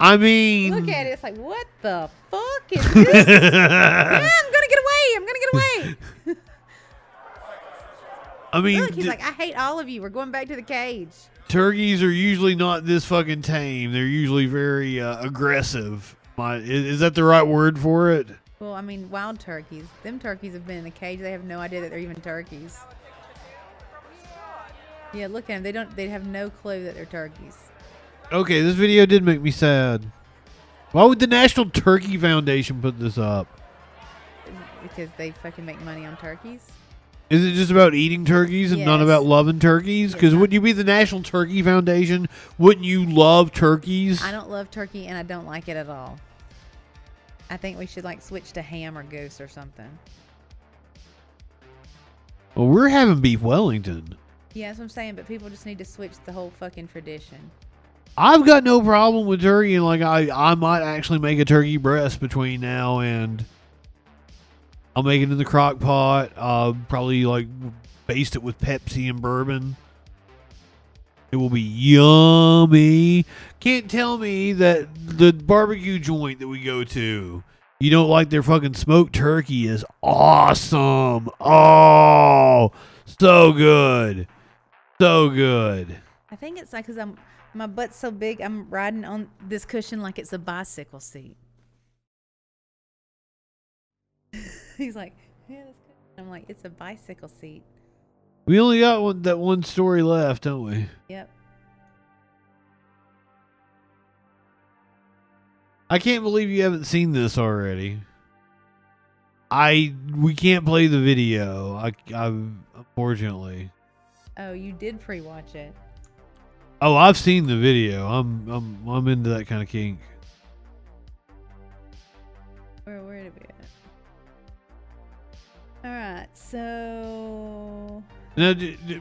I mean, Look at it. It's like, what the fuck is this? yeah, I'm gonna get away. I'm gonna get away. I mean, Look, he's d- like, I hate all of you. We're going back to the cage. Turkeys are usually not this fucking tame. They're usually very uh, aggressive. My, is, is that the right word for it? Well, I mean, wild turkeys. Them turkeys have been in a cage. They have no idea that they're even turkeys. Yeah, look at them. They don't. They have no clue that they're turkeys. Okay, this video did make me sad. Why would the National Turkey Foundation put this up? Because they fucking make money on turkeys. Is it just about eating turkeys and not about loving turkeys? Because Yes, I- wouldn't you be the National Turkey Foundation? Wouldn't you love turkeys? I don't love turkey, and I don't like it at all. I think we should like switch to ham or goose or something. Well, we're having beef Wellington. Yeah, that's what I'm saying. But people just need to switch the whole fucking tradition. I've got no problem with turkey, and like I, I might actually make a turkey breast between now and I'll make it in the crock pot. Uh, probably like baste it with Pepsi and bourbon. It will be yummy. Can't tell me that the barbecue joint that we go to, you don't like their fucking smoked turkey is awesome. Oh, so good, so good. I think it's like because I'm my butt's so big, I'm riding on this cushion like it's a bicycle seat. He's like, yeah, this cushion. I'm like, it's a bicycle seat. We only got one, that one story left, don't we? Yep. I can't believe you haven't seen this already. I we can't play the video. I, I unfortunately. Oh, you did pre-watch it. Oh, I've seen the video. I'm I'm I'm into that kind of kink. Where where did we at? All right, so Now,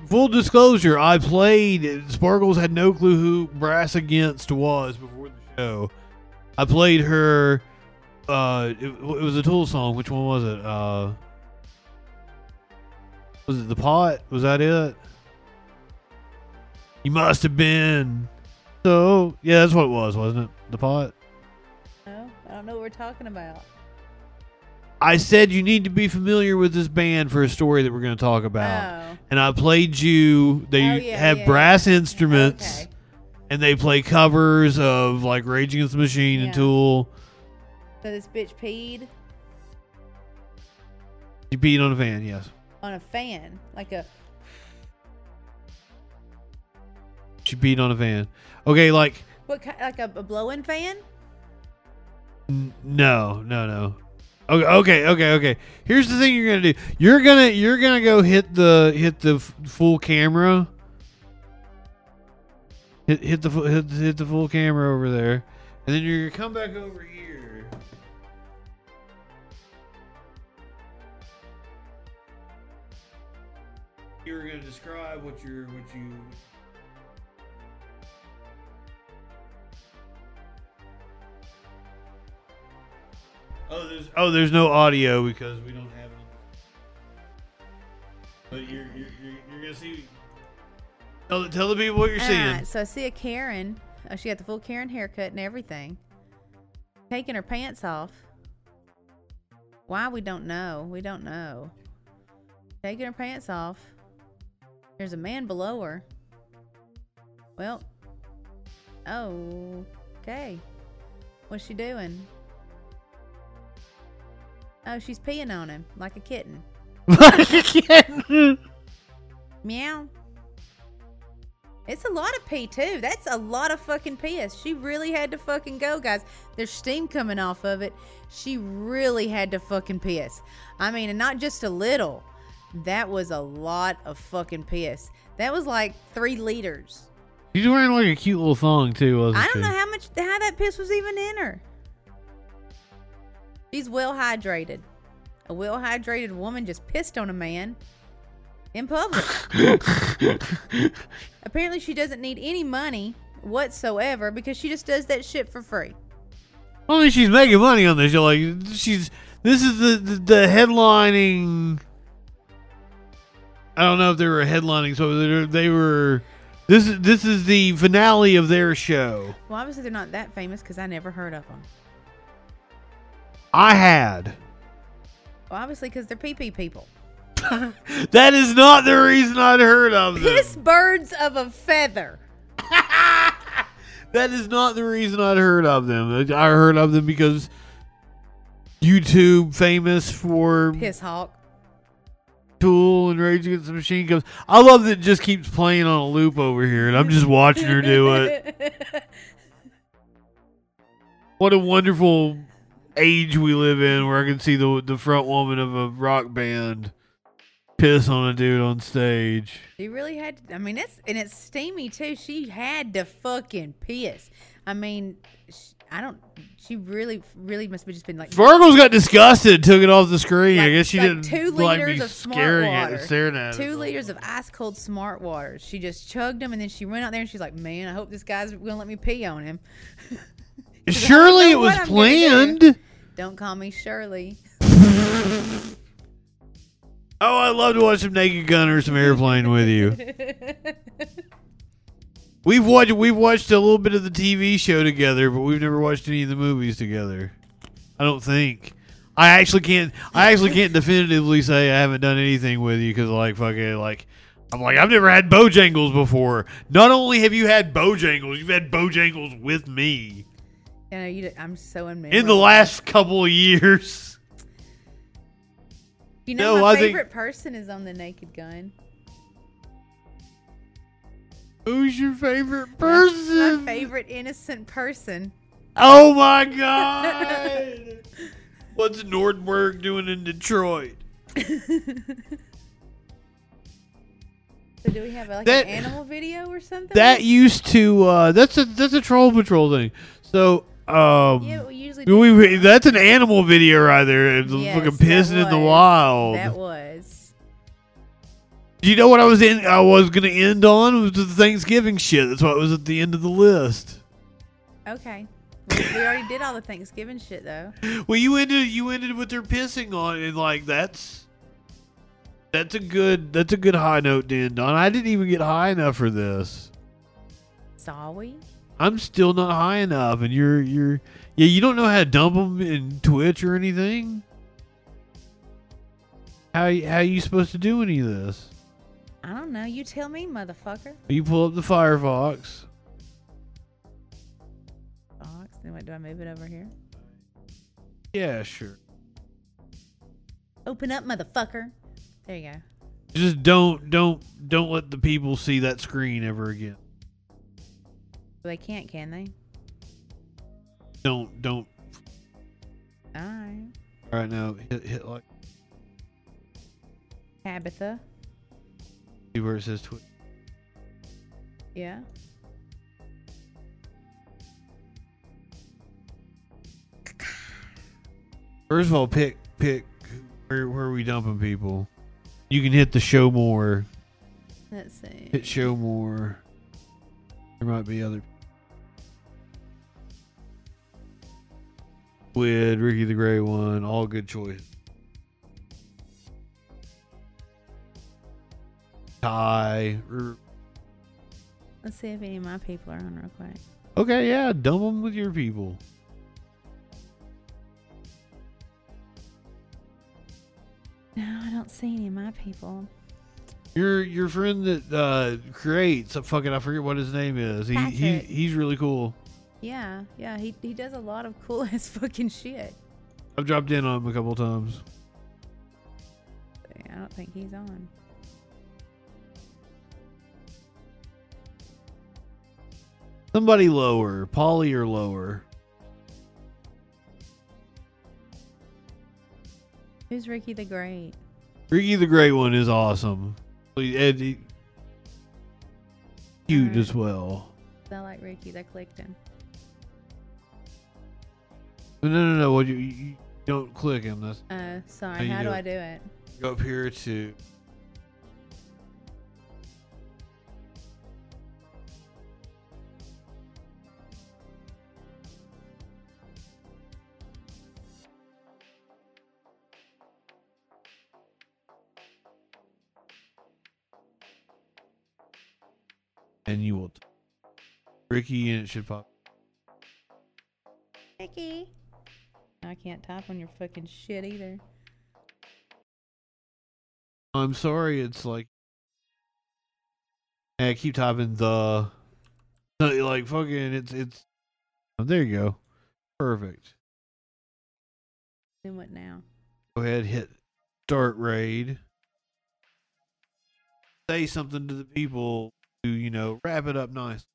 full disclosure, I played. Sparkles had no clue who Brass Against was before the show. I played her. Uh, it, it was a Tool song. Which one was it? Uh, was it the pot? Was that it? You must have been. So yeah, that's what it was, wasn't it? The pot. no, I don't know what we're talking about. I said you need to be familiar with this band for a story that we're going to talk about. Oh, And I played you. They Oh, yeah, have yeah, brass yeah. instruments. okay. and they play covers of like Rage Against the Machine and Tool. So this bitch peed You beat on a fan, yes. on a fan, like a She beat on a fan. Okay, like what kind, like a, a blowing fan? n- no, no, no. Okay, okay, okay, okay. Here's the thing you're gonna do. You're gonna you're gonna go hit the hit the full camera. Hit hit the hit, hit the full camera over there, and then you're gonna come back over here. You're gonna describe what you're what you. Oh, there's oh, there's no audio because we don't have it. But you're you're you're, you're gonna see. Tell, the- tell the people what you're seeing. So I see a Karen. Oh, she got the full Karen haircut and everything. Taking her pants off. Why we don't know. We don't know. Taking her pants off. There's a man below her. Well. Oh. Okay. What's she doing? Oh, she's peeing on him like a kitten. Like a kitten. Meow. It's a lot of pee too. That's a lot of fucking piss. She really had to fucking go, guys. There's steam coming off of it. She really had to fucking piss. I mean, and not just a little. That was a lot of fucking piss. That was like three liters. She's wearing like a cute little thong too, wasn't she? I don't she? know how much how that piss was even in her. She's well hydrated. A well hydrated woman just pissed on a man in public. Apparently, she doesn't need any money whatsoever because she just does that shit for free. Only she's making money on this. You're like, she's. This is the, the the headlining. I don't know if they were headlining, so they were- they were. This is this is the finale of their show. Well, obviously, they're not that famous because I never heard of them. I had. Well, obviously, because they're pee pee people. That is not the reason I'd heard of them. Piss birds of a feather. That is not the reason I'd heard of them. I heard of them because YouTube famous for Piss hawk. Tool and Rage Against the Machine comes. I love that it just keeps playing on a loop over here, and I'm just watching her do it. What a wonderful age we live in, where I can see the the front woman of a rock band piss on a dude on stage. She really had. To, I mean, it's and it's steamy too. She had to fucking piss. I mean, sh- I don't. She really, really must have just been like Sparkles got disgusted and took it off the screen. I guess she like didn't two like liters me of smart scaring water. at staring at two it. liters of ice cold smart water. She just chugged them, and then she went out there and she's like, "Man, I hope this guy's gonna let me pee on him." She's like, "I don't Surely it was what do." planned. Don't call me Shirley. Oh, I love to watch some Naked Gun or some airplane with you. We've watched we've watched a little bit of the TV show together, but we've never watched any of the movies together. I don't think. I actually can't. I actually can't definitively say I haven't done anything with you because like fucking like. I'm like I've never had Bojangles before. Not only have you had Bojangles, you've had Bojangles with me You know, you. I'm so in the last couple of years. You know, No, my I think- favorite person is on the Naked Gun. Who's your favorite My person? favorite innocent person. Oh my god! What's Nordberg doing in Detroit? So do we have like That- an animal video or something? That used to uh that's a that's a troll patrol thing. So um yeah, we usually do. we, that's an animal video right there. It's Yes, fucking pissing in the wild. That was. Do you know what I was in I was gonna end on was the Thanksgiving shit. That's why it was at the end of the list. Okay. We, we already did all the Thanksgiving shit though. Well you ended you ended with their pissing on and like that's that's a good that's a good high note to end on. I didn't even get high enough for this. Saw we? I'm still not high enough, and you're you're yeah. You don't know how to dump them in Twitch or anything. How how you supposed to do any of this? I don't know. You tell me, motherfucker. You pull up the Firefox. Fox. Then what? Do I move it over here? Yeah, sure. Open up, motherfucker. There you go. Just don't don't don't let the people see that screen ever again. They can't, can they? Don't don't. All right. All right now, hit hit like Tabitha. see where it says Twitch. Yeah. First of all, pick pick where where are we dumping people. You can hit the show more. Let's see. Hit show more. There might be other. Squid, Ricky the Great one, all good choices. Ty. er, Let's see if any of my people are on real quick. Okay, yeah, dump them with your people. No, I don't see any of my people. Your your friend that uh, creates, uh, fucking, I forget what his name is. He, he he's really cool. Yeah, yeah. He he does a lot of cool ass fucking shit. I've dropped in on him a couple times. I don't think he's on. Somebody lower, Polly or lower. Who's Ricky the Great? Ricky the Great one is awesome. And he, cute Alright. as well. I like Ricky. I clicked him. No, no, no. Well, you, you don't click him. That's Uh, sorry. How How do doing? I do it? go up here to. And you will. T- Ricky, and it should pop. Ricky. I can't type on your fucking shit either. I'm sorry, it's like. I keep typing the. Like fucking, it's it's. Oh, there you go. Perfect. Then what now? Go ahead, hit start raid. Say something to the people to you know wrap it up nice.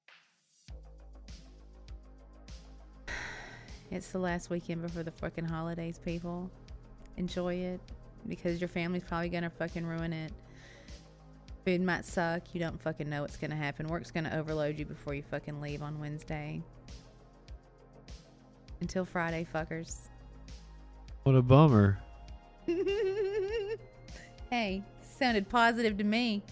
It's the last weekend before the fucking holidays, people. Enjoy it because your family's probably gonna fucking ruin it. Food might suck. You don't fucking know what's gonna happen. Work's gonna overload you before you fucking leave on Wednesday. Until Friday, fuckers. What a bummer. hey, sounded positive to me.